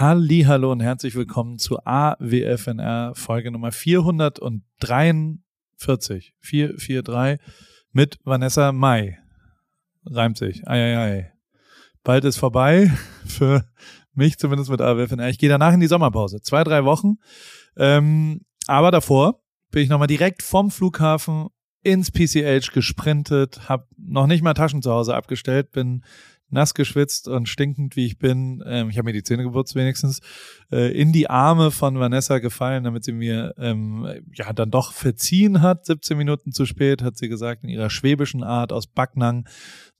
Hallo und herzlich willkommen zu AWFNR Folge Nummer 443 443 mit Vanessa Mai. Reimt sich. Ei, ei, ei. Bald ist vorbei für mich zumindest mit AWFNR. Ich gehe danach in die Sommerpause. Zwei, drei Wochen. Ähm, aber davor bin ich nochmal direkt vom Flughafen ins PCH gesprintet, habe noch nicht mal Taschen zu Hause abgestellt, bin nass geschwitzt und stinkend wie ich bin, ähm, ich habe mir die Zähne geputzt wenigstens, äh, in die Arme von Vanessa gefallen, damit sie mir ähm, ja dann doch verziehen hat. 17 Minuten zu spät, hat sie gesagt, in ihrer schwäbischen Art aus Backnang.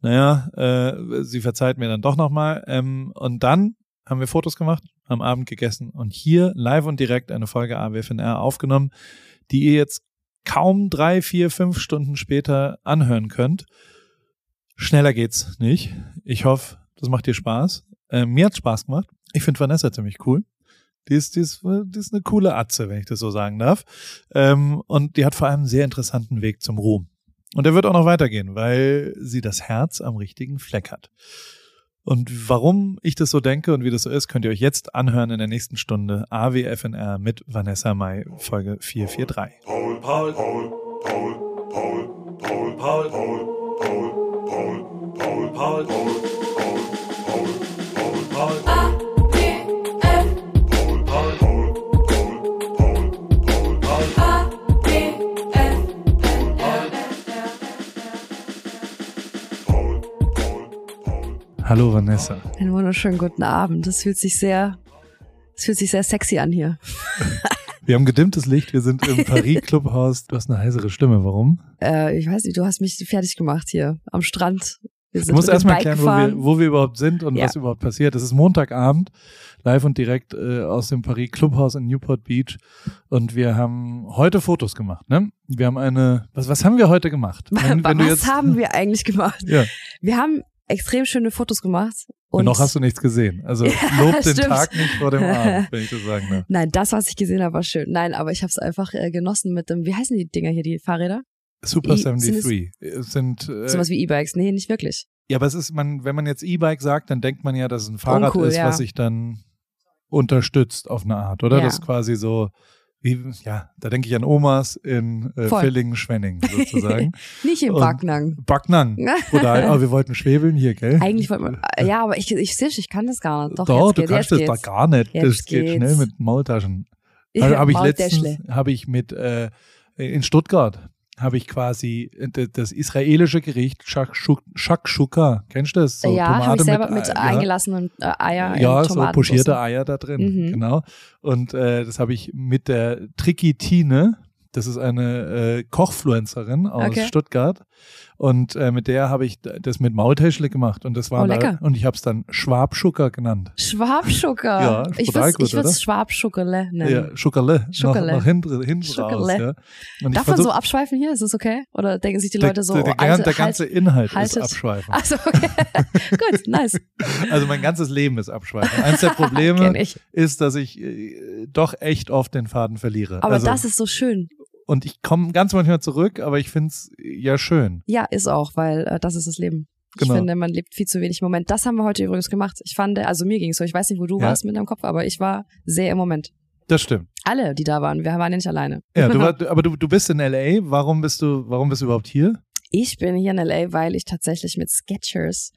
Naja, äh, sie verzeiht mir dann doch nochmal. Ähm, und dann haben wir Fotos gemacht, am Abend gegessen und hier live und direkt eine Folge AWFNR aufgenommen, die ihr jetzt kaum drei, vier, fünf Stunden später anhören könnt. Schneller geht's nicht. Ich hoffe, das macht dir Spaß. Äh, mir hat Spaß gemacht. Ich finde Vanessa ziemlich cool. Die ist, die, ist, die ist eine coole Atze, wenn ich das so sagen darf. Ähm, und die hat vor allem einen sehr interessanten Weg zum Ruhm. Und der wird auch noch weitergehen, weil sie das Herz am richtigen Fleck hat. Und warum ich das so denke und wie das so ist, könnt ihr euch jetzt anhören in der nächsten Stunde AWFNR mit Vanessa Mai, Folge 443. Paul, Paul, Paul, Paul, Paul, Paul, Paul, Paul. Paul, Paul, Paul, Paul, Paul, Paul, Paul, Paul. Hallo Vanessa. Einen wunderschönen guten Abend. Das fühlt sich sehr, das fühlt sich sehr sexy an hier. Wir haben gedimmtes Licht, wir sind im Paris Clubhaus. Du hast eine heisere Stimme, warum? Äh, ich weiß nicht, du hast mich fertig gemacht hier am Strand. Wir sind du musst erstmal erklären, wo wir, wo wir überhaupt sind und ja. was überhaupt passiert. Es ist Montagabend, live und direkt äh, aus dem Paris Clubhaus in Newport Beach. Und wir haben heute Fotos gemacht. Ne? Wir haben eine, was, was haben wir heute gemacht? Wenn, wenn was jetzt, haben wir eigentlich gemacht? Ja. Wir haben extrem schöne Fotos gemacht. Und, und noch hast du nichts gesehen. Also ja, lob den Tag nicht vor dem Abend, wenn ich das sagen darf. Nein, das, was ich gesehen habe, war schön. Nein, aber ich habe es einfach äh, genossen mit dem, wie heißen die Dinger hier, die Fahrräder? Super e 73. Sind, sind äh, sowas wie E-Bikes. Nee, nicht wirklich. Ja, aber es ist, man, wenn man jetzt E-Bike sagt, dann denkt man ja, dass es ein Fahrrad Uncool, ist, ja. was sich dann unterstützt auf eine Art, oder? Ja. Das ist quasi so, wie, ja, da denke ich an Omas in äh, Villingen-Schwenning sozusagen. Nicht in Backnang. Backnang. Oder, aber wir wollten schwebeln hier, gell? Eigentlich wollten wir, äh, ja, aber ich, ich, ich, ich kann das gar nicht. Doch, Doch du geht, kannst das geht's. da gar nicht. Jetzt das geht geht's. schnell mit Maultaschen. Also, habe ich letztens, habe ich mit, äh, in Stuttgart, habe ich quasi das israelische Gericht Shakshuka. Kennst du das? So ja, habe ich selber mit, mit eingelassenen äh, Eier Ja, so pochierte Eier da drin, mhm. genau. Und äh, das habe ich mit der Trikitine, das ist eine äh, Kochfluencerin aus okay. Stuttgart. Und äh, mit der habe ich das mit Maultäschle gemacht. Und das war oh, lecker. Da, und ich habe es dann Schwabschucker genannt. Schwabschucker? ja, ich würde es Schwabschuckerle nennen. Ja, Schuckerle. Schuckerle. Noch, noch hinten, hinten raus. Ja. Darf man so abschweifen hier? Ist das okay? Oder denken sich die Leute so, der, der, alte, der ganze halt, Inhalt haltet. ist abschweifen. Achso, okay. Gut, nice. Also mein ganzes Leben ist abschweifen. Eins der Probleme ist, dass ich äh, doch echt oft den Faden verliere. Aber also, das ist so schön. Und ich komme ganz manchmal zurück, aber ich finde es ja schön. Ja, ist auch, weil äh, das ist das Leben. Genau. Ich finde, man lebt viel zu wenig im Moment. Das haben wir heute übrigens gemacht. Ich fand, also mir ging es so, ich weiß nicht, wo du ja. warst mit deinem Kopf, aber ich war sehr im Moment. Das stimmt. Alle, die da waren, wir waren ja nicht alleine. Ja, du war, aber du, du bist in LA. Warum bist du, warum bist du überhaupt hier? Ich bin hier in LA, weil ich tatsächlich mit Sketchers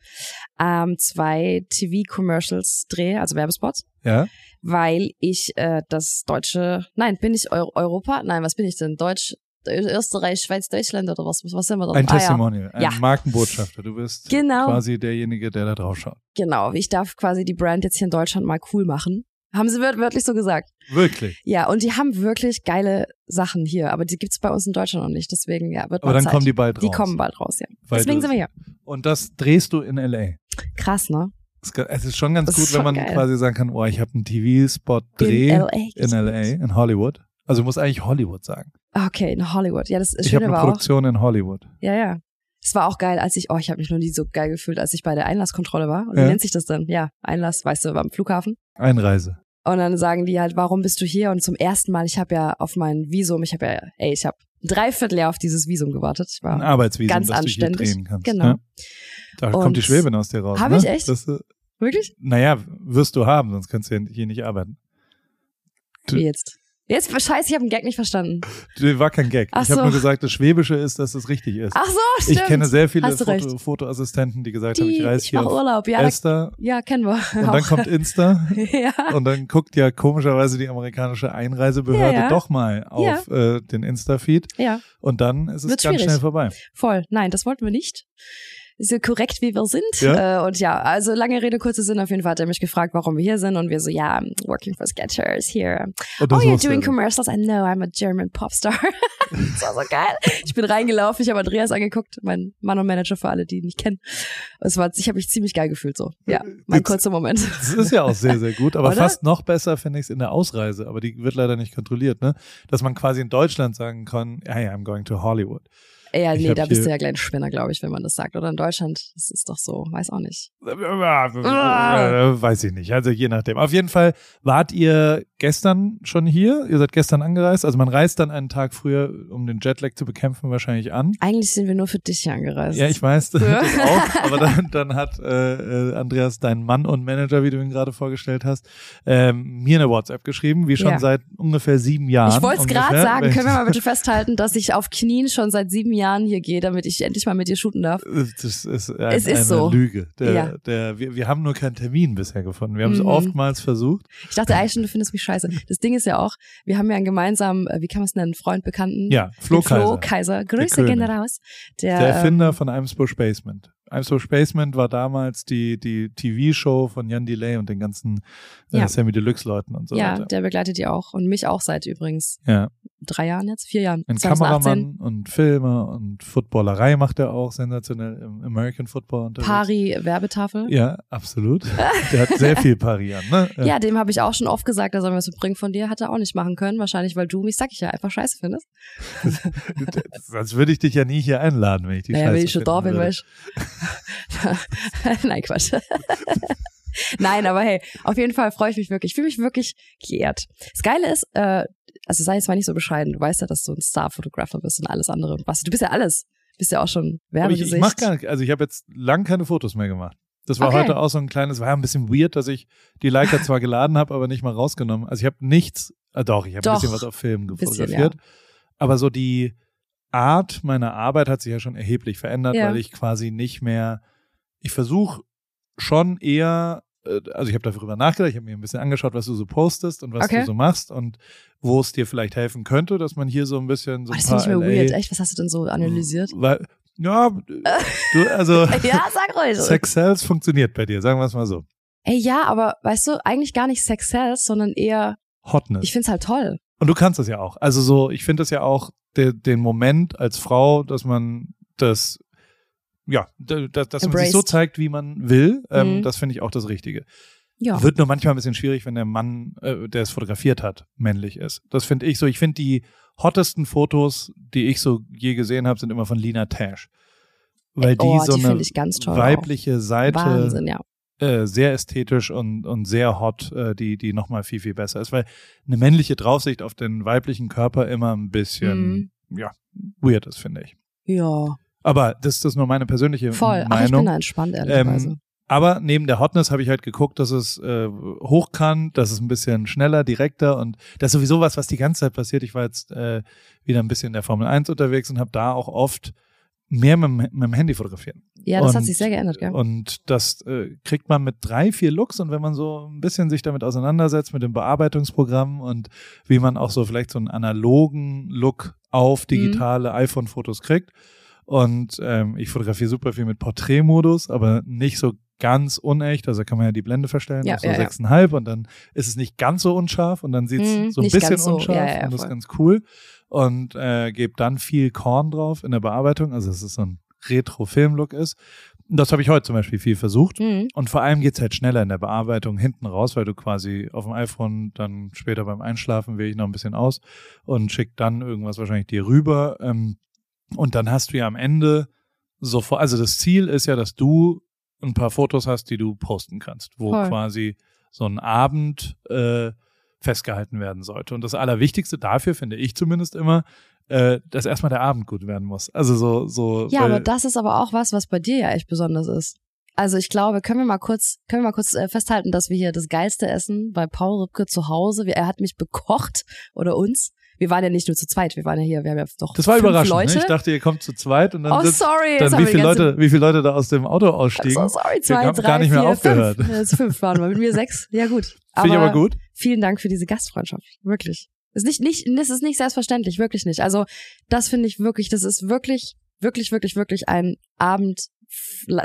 ähm, zwei TV-Commercials drehe, also Werbespots. Ja weil ich äh, das deutsche, nein, bin ich Euro Europa? Nein, was bin ich denn? Deutsch, Österreich, Schweiz, Deutschland oder was, was sind wir da? Ein ah, Testimonial, ja. ein. Markenbotschafter. Du bist genau. quasi derjenige, der da drauf schaut. Genau, ich darf quasi die Brand jetzt hier in Deutschland mal cool machen. Haben sie wörtlich so gesagt. Wirklich? Ja, und die haben wirklich geile Sachen hier, aber die gibt's bei uns in Deutschland noch nicht. Deswegen, ja, wird Aber dann Zeit. kommen die bald raus. Die kommen bald raus, ja. Weil Deswegen sind wir hier. Und das drehst du in L.A.? Krass, ne? Es ist schon ganz das gut, wenn man geil. quasi sagen kann, oh, ich habe einen TV-Spot-Dreh in LA, in, LA, in Hollywood. Also muss eigentlich Hollywood sagen. Okay, in Hollywood. Ja, das ist Ich habe eine Produktion auch, in Hollywood. Ja, ja. Es war auch geil, als ich, oh, ich habe mich noch nie so geil gefühlt, als ich bei der Einlasskontrolle war. Und ja. wie nennt sich das denn? Ja, Einlass, weißt du, am Flughafen. Einreise. Und dann sagen die halt, warum bist du hier? Und zum ersten Mal, ich habe ja auf mein Visum, ich habe ja, ey, ich habe dreiviertel Jahr auf dieses Visum gewartet. Ich war Ein Arbeitsvisum, ganz das anständig. du hier drehen kannst. Genau. Ja? Da und kommt die Schwäbin aus dir raus. Habe ne? ich echt? Das, Wirklich? Naja, wirst du haben, sonst kannst du hier nicht arbeiten. Du, Wie jetzt? Jetzt, scheiße, ich habe einen Gag nicht verstanden. War kein Gag. Ach ich habe so. nur gesagt, das Schwäbische ist, dass es richtig ist. Ach so, stimmt. Ich kenne sehr viele Foto, Fotoassistenten, die gesagt die, haben, ich reise hier auf Urlaub. Ja, Esther. Ja, kennen wir. Und auch. dann kommt Insta. ja. Und dann guckt ja komischerweise die amerikanische Einreisebehörde ja, ja. doch mal auf ja. äh, den Insta-Feed. Ja. Und dann ist es Wird ganz schwierig. schnell vorbei. Voll. Nein, das wollten wir nicht so korrekt, wie wir sind. Ja? Äh, und ja, also lange Rede, kurzer Sinn. Auf jeden Fall hat er mich gefragt, warum wir hier sind. Und wir so, ja, I'm working for Skechers here. Oh, oh you're doing commercials? I know, I'm a German Popstar. das war so geil. Ich bin reingelaufen, ich habe Andreas angeguckt, mein Mann und Manager für alle, die ihn nicht kennen. Es war, ich habe mich ziemlich geil gefühlt so. Ja, mein kurzer Moment. Das ist ja auch sehr, sehr gut. Aber fast noch besser finde ich es in der Ausreise. Aber die wird leider nicht kontrolliert, ne? Dass man quasi in Deutschland sagen kann, hey, I'm going to Hollywood. Ja, nee, da bist du ja gleich ein Spinner, glaube ich, wenn man das sagt. Oder in Deutschland, das ist doch so, weiß auch nicht. Weiß ich nicht, also je nachdem. Auf jeden Fall wart ihr gestern schon hier, ihr seid gestern angereist, also man reist dann einen Tag früher, um den Jetlag zu bekämpfen, wahrscheinlich an. Eigentlich sind wir nur für dich hier angereist. Ja, ich weiß, das auch, aber dann, dann hat äh, Andreas, dein Mann und Manager, wie du ihn gerade vorgestellt hast, ähm, mir eine WhatsApp geschrieben, wie schon ja. seit ungefähr sieben Jahren. Ich wollte es gerade sagen, können wir mal bitte festhalten, dass ich auf Knien schon seit sieben Jahren Jahren hier gehe, damit ich endlich mal mit dir shooten darf. Das ist ein, es ist eine so. Lüge. Der, ja. der, wir, wir haben nur keinen Termin bisher gefunden. Wir haben es mhm. oftmals versucht. Ich dachte eigentlich schon, du findest mich scheiße. Das Ding ist ja auch, wir haben ja einen gemeinsamen, äh, wie kann man es nennen, Freund, Bekannten. Ja, Flo Kaiser. Flo Kaiser. Grüße gehen raus. Der, der Erfinder ähm, von Eimsbusch Basement. I'm So Spaceman war damals die, die TV-Show von Jan Delay und den ganzen äh, ja. Sammy Deluxe-Leuten und so ja, weiter. Ja, der begleitet die auch und mich auch seit übrigens ja. Drei Jahren jetzt, vier Jahren. Ein 2018. Kameramann und Filme und Footballerei macht er auch sensationell im American Football unterwegs. Pari-Werbetafel. Ja, absolut. Der hat sehr viel Pari an, ne? Ja, dem habe ich auch schon oft gesagt, er soll mir was bringen von dir, hat er auch nicht machen können. Wahrscheinlich, weil du mich, sag ich ja, einfach scheiße findest. Sonst würde ich dich ja nie hier einladen, wenn ich die ja, scheiße wenn ich schon da bin, ich Nein, Quatsch. Nein, aber hey, auf jeden Fall freue ich mich wirklich. Ich fühle mich wirklich geehrt. Das Geile ist, äh, also sei jetzt mal nicht so bescheiden. Du weißt ja, dass du ein Star-Fotografer bist und alles andere. Was, du bist ja alles. Du bist ja auch schon Werbegesicht. Ich, ich mach gar nicht, also ich habe jetzt lang keine Fotos mehr gemacht. Das war okay. heute auch so ein kleines, war ja ein bisschen weird, dass ich die Leica zwar geladen habe, aber nicht mal rausgenommen. Also ich habe nichts, äh, doch, ich habe ein bisschen was auf Film fotografiert. Ja. Aber so die Art meiner Arbeit hat sich ja schon erheblich verändert, ja. weil ich quasi nicht mehr ich versuche schon eher, also ich habe darüber nachgedacht, ich habe mir ein bisschen angeschaut, was du so postest und was okay. du so machst und wo es dir vielleicht helfen könnte, dass man hier so ein bisschen so oh, das finde ich mir weird, echt, was hast du denn so analysiert? Weil, ja, du, also ja, sag ruhig. Sex Sales funktioniert bei dir, sagen wir es mal so. Ey, ja, aber weißt du, eigentlich gar nicht Sex Sales, sondern eher Hotness. Ich find's halt toll. Und du kannst das ja auch. Also so, ich finde das ja auch de, den Moment als Frau, dass man das ja, dass, dass man sich so zeigt, wie man will, ähm, mhm. das finde ich auch das Richtige. Ja. Wird nur manchmal ein bisschen schwierig, wenn der Mann, äh, der es fotografiert hat, männlich ist. Das finde ich so. Ich finde die hottesten Fotos, die ich so je gesehen habe, sind immer von Lina Tash. Weil die oh, so die eine weibliche auch. Seite Wahnsinn, ja. Äh, sehr ästhetisch und, und sehr hot, äh, die, die nochmal viel, viel besser ist. Weil eine männliche Draufsicht auf den weiblichen Körper immer ein bisschen, mhm. ja, weird ist, finde ich. Ja. Aber das, das ist nur meine persönliche Voll. Meinung. Ach, ich bin da entspannt, ehrlicherweise. Ähm, aber neben der Hotness habe ich halt geguckt, dass es äh, hochkant, dass es ein bisschen schneller, direkter und das ist sowieso was, was die ganze Zeit passiert. Ich war jetzt äh, wieder ein bisschen in der Formel 1 unterwegs und habe da auch oft mehr mit, mit dem Handy fotografieren. Ja, das und, hat sich sehr geändert, gell? Und das äh, kriegt man mit drei, vier Looks und wenn man so ein bisschen sich damit auseinandersetzt, mit dem Bearbeitungsprogramm und wie man auch so vielleicht so einen analogen Look auf digitale mhm. iPhone-Fotos kriegt, und ähm, ich fotografiere super viel mit Porträtmodus, aber nicht so ganz unecht. Also kann man ja die Blende verstellen ja, auf so ja, 6,5 ja. und dann ist es nicht ganz so unscharf und dann sieht es mm, so ein bisschen so. unscharf ja, und das ist ganz cool. Und äh, gebe dann viel Korn drauf in der Bearbeitung, also dass es so ein Retro-Film-Look ist. Das habe ich heute zum Beispiel viel versucht. Mhm. Und vor allem geht's halt schneller in der Bearbeitung hinten raus, weil du quasi auf dem iPhone dann später beim Einschlafen wähle ich noch ein bisschen aus und schick dann irgendwas wahrscheinlich dir rüber. Ähm, und dann hast du ja am Ende sofort, also das Ziel ist ja, dass du ein paar Fotos hast, die du posten kannst, wo Voll. quasi so ein Abend äh, festgehalten werden sollte. Und das Allerwichtigste dafür finde ich zumindest immer, äh, dass erstmal der Abend gut werden muss. Also so, so. Ja, aber das ist aber auch was, was bei dir ja echt besonders ist. Also ich glaube, können wir mal kurz, können wir mal kurz äh, festhalten, dass wir hier das geilste Essen bei Paul Rübke zu Hause. Er hat mich bekocht oder uns wir waren ja nicht nur zu zweit, wir waren ja hier, wir haben ja doch Das war fünf überraschend. Leute. Ne? Ich dachte, ihr kommt zu zweit und dann oh, sind sorry, dann wie viele Leute, wie viele Leute da aus dem Auto ausstiegen. So sorry, zwei, wir haben drei, gar nicht mehr vier, aufgehört. Fünf. Das fünf waren wir, mit mir sechs. Ja gut. Finde ich aber gut. Vielen Dank für diese Gastfreundschaft, wirklich. Ist nicht, nicht, das ist nicht selbstverständlich, wirklich nicht. Also das finde ich wirklich, das ist wirklich, wirklich, wirklich, wirklich ein Abend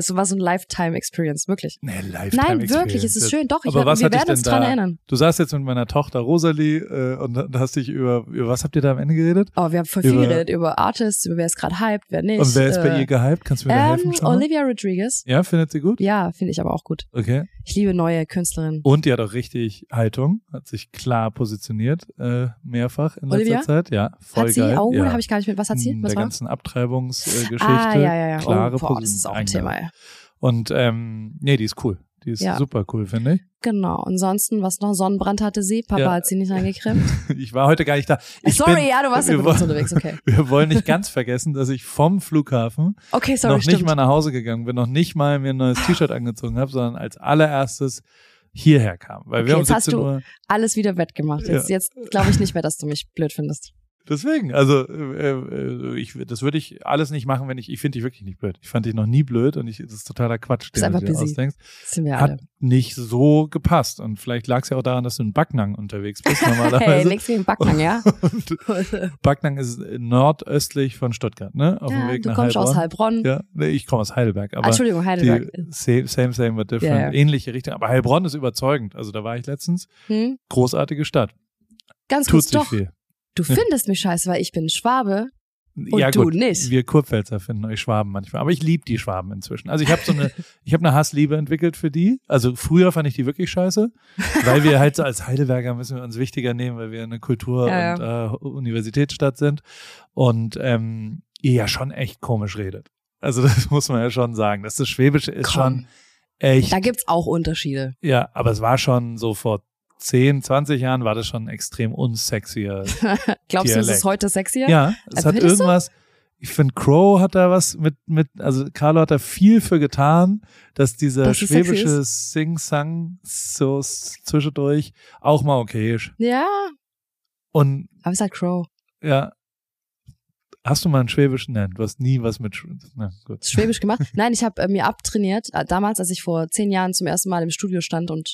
so war so ein Lifetime-Experience, wirklich. Nee, Lifetime Nein, wirklich, es ist schön. Doch, ich Aber hab, was wir hat werden uns dran da- erinnern. Du saßt jetzt mit meiner Tochter Rosalie äh, und da- hast dich über, über was habt ihr da am Ende geredet? Oh, wir haben voll viel Über- geredet über Artists, über wer ist gerade hyped, wer nicht. Und wer ist bei äh, ihr gehypt? Kannst du mir da helfen? Ähm, schon? Olivia Rodriguez. Ja, findet sie gut? Ja, finde ich aber auch gut. Okay. Ich liebe neue Künstlerinnen. Und die hat auch richtig Haltung, hat sich klar positioniert, äh, mehrfach in letzter Olivia? Zeit. Ja, voll hat sie? geil. Oh, ja. habe ich gar nicht mit. Was hat sie? In Was der war? ganzen Abtreibungsgeschichte. ah, ja, ja, ja. Klare oh, boah, das ist auch Thema, ey. Und ähm, nee, die ist cool. Die ist Ja. super cool, finde ich. Genau. Ansonsten, was noch? Sonnenbrand hatte sie. Papa Ja. hat sie nicht angekrimmt. Ich war heute gar nicht da. Ich sorry, bin, ja, du warst ja wollen- unterwegs, okay. Wir wollen nicht ganz vergessen, dass ich vom Flughafen Okay, sorry, noch nicht stimmt. mal nach Hause gegangen bin, noch nicht mal mir ein neues T-Shirt angezogen habe, sondern als allererstes hierher kam. Weil Okay, wir um jetzt hast 17 du- Uhr. Alles wieder wettgemacht. Jetzt, jetzt glaube ich nicht mehr, dass du mich blöd findest. Deswegen, also äh, äh, ich, das würde ich alles nicht machen, wenn ich, ich finde dich wirklich nicht blöd. Ich fand dich noch nie blöd und ich, das ist totaler Quatsch, den du einfach dir busy. ausdenkst. Das sind wir Hat alle. nicht so gepasst und vielleicht lag es ja auch daran, dass du in Backnang unterwegs bist Hey, normalerweise. nix gegen Backnang, ja? Backnang ist nordöstlich von Stuttgart, ne? Auf dem ja Weg du nach kommst Heilbronn. aus Heilbronn. Ja, nee, ich komme aus Heidelberg, ah, aber Entschuldigung, Heidelberg. same, same, same, but different. Ja, ja. Ähnliche Richtung. Aber Heilbronn ist überzeugend. Also da war ich letztens. Hm? Großartige Stadt. Ganz Tut kurz sich doch. viel. Du findest mich scheiße, weil ich bin Schwabe. Und ja, du gut, nicht. Wir Kurpfälzer finden euch Schwaben manchmal. Aber ich liebe die Schwaben inzwischen. Also ich habe so eine, ich habe eine Hassliebe entwickelt für die. Also früher fand ich die wirklich scheiße, weil wir halt so als Heidelberger müssen wir uns wichtiger nehmen, weil wir eine Kultur- Ja, und äh, Universitätsstadt sind. Und ähm, ihr ja schon echt komisch redet. Also das muss man ja schon sagen. dass Das Schwäbische ist Komm. schon echt Da gibt's auch Unterschiede. Ja, aber es war schon so vor 10, 20 Jahren war das schon extrem unsexier. Glaubst du, es Dialekt. ist heute sexier? ja, es Also hat irgendwas. Ich finde, Crow hat da was mit, mit, also Carlo hat da viel für getan, dass dieser Dass schwäbische Sing-Sang so zwischendurch auch mal okay ist. Ja, Und aber es ist halt Crow. ja, hast du mal einen schwäbischen, nein, du hast nie was mit, na gut. Schwäbisch gemacht. Nein, ich habe äh, mir abtrainiert, äh, damals, als ich vor zehn Jahren zum ersten Mal im Studio stand und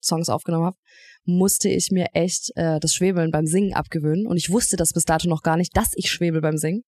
Schlager-Songs aufgenommen habe, musste ich mir echt äh, das Schwebeln beim Singen abgewöhnen. Und ich wusste das bis dato noch gar nicht, dass ich schwebel beim Singen.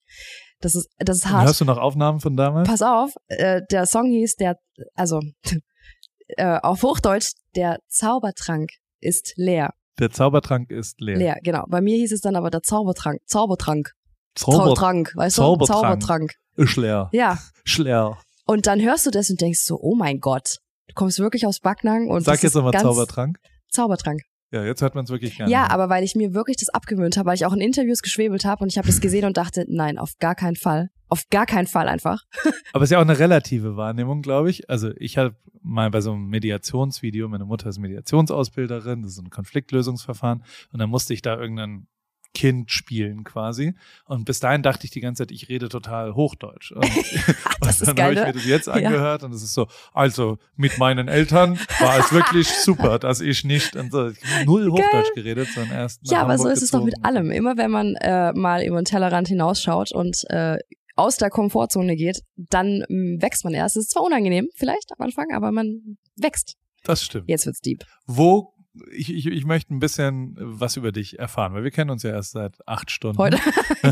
Das ist, das ist hart. Hast du noch Aufnahmen von damals? Pass auf, äh, der Song hieß der, also äh, auf Hochdeutsch, der Zaubertrank ist leer. Der Zaubertrank ist leer. Leer, genau. Bei mir hieß es dann aber der Zaubertrank. Zaubertrank. Zauber Zaubertrank, weißt du? Zaubertrank. Zaubertrank. ist leer. Ja. Schleer. Und dann hörst du das und denkst so, oh mein Gott, du kommst wirklich aus Backnang und Sag jetzt nochmal Zaubertrank. Zaubertrank. Ja, jetzt hört man es wirklich gerne. Ja, aber weil ich mir wirklich das abgewöhnt habe, weil ich auch in Interviews geschwebelt habe und ich habe das gesehen und dachte, nein, auf gar keinen Fall. Auf gar keinen Fall einfach. Aber es ist ja auch eine relative Wahrnehmung, glaube ich. Also ich habe mal bei so einem Mediationsvideo, meine Mutter ist Mediationsausbilderin, das ist ein Konfliktlösungsverfahren und dann musste ich da irgendein Kind spielen quasi. Und bis dahin dachte ich die ganze Zeit, ich rede total Hochdeutsch. Und, und dann geil, habe ich mir das jetzt Ja. angehört und es ist so, also mit meinen Eltern war es wirklich super, dass ich nicht so, ich null Hochdeutsch geredet, sondern erst ja, aber so Hamburg ist es doch mit gezogen. allem. Immer wenn man äh, mal über den Tellerrand hinausschaut und äh, aus der Komfortzone geht, dann mh, wächst man erst. Es ist zwar unangenehm, vielleicht am Anfang, aber man wächst. Das stimmt. Jetzt wird's deep. Wo ich, ich, ich möchte ein bisschen was über dich erfahren, weil wir kennen uns ja erst seit acht Stunden. Heute.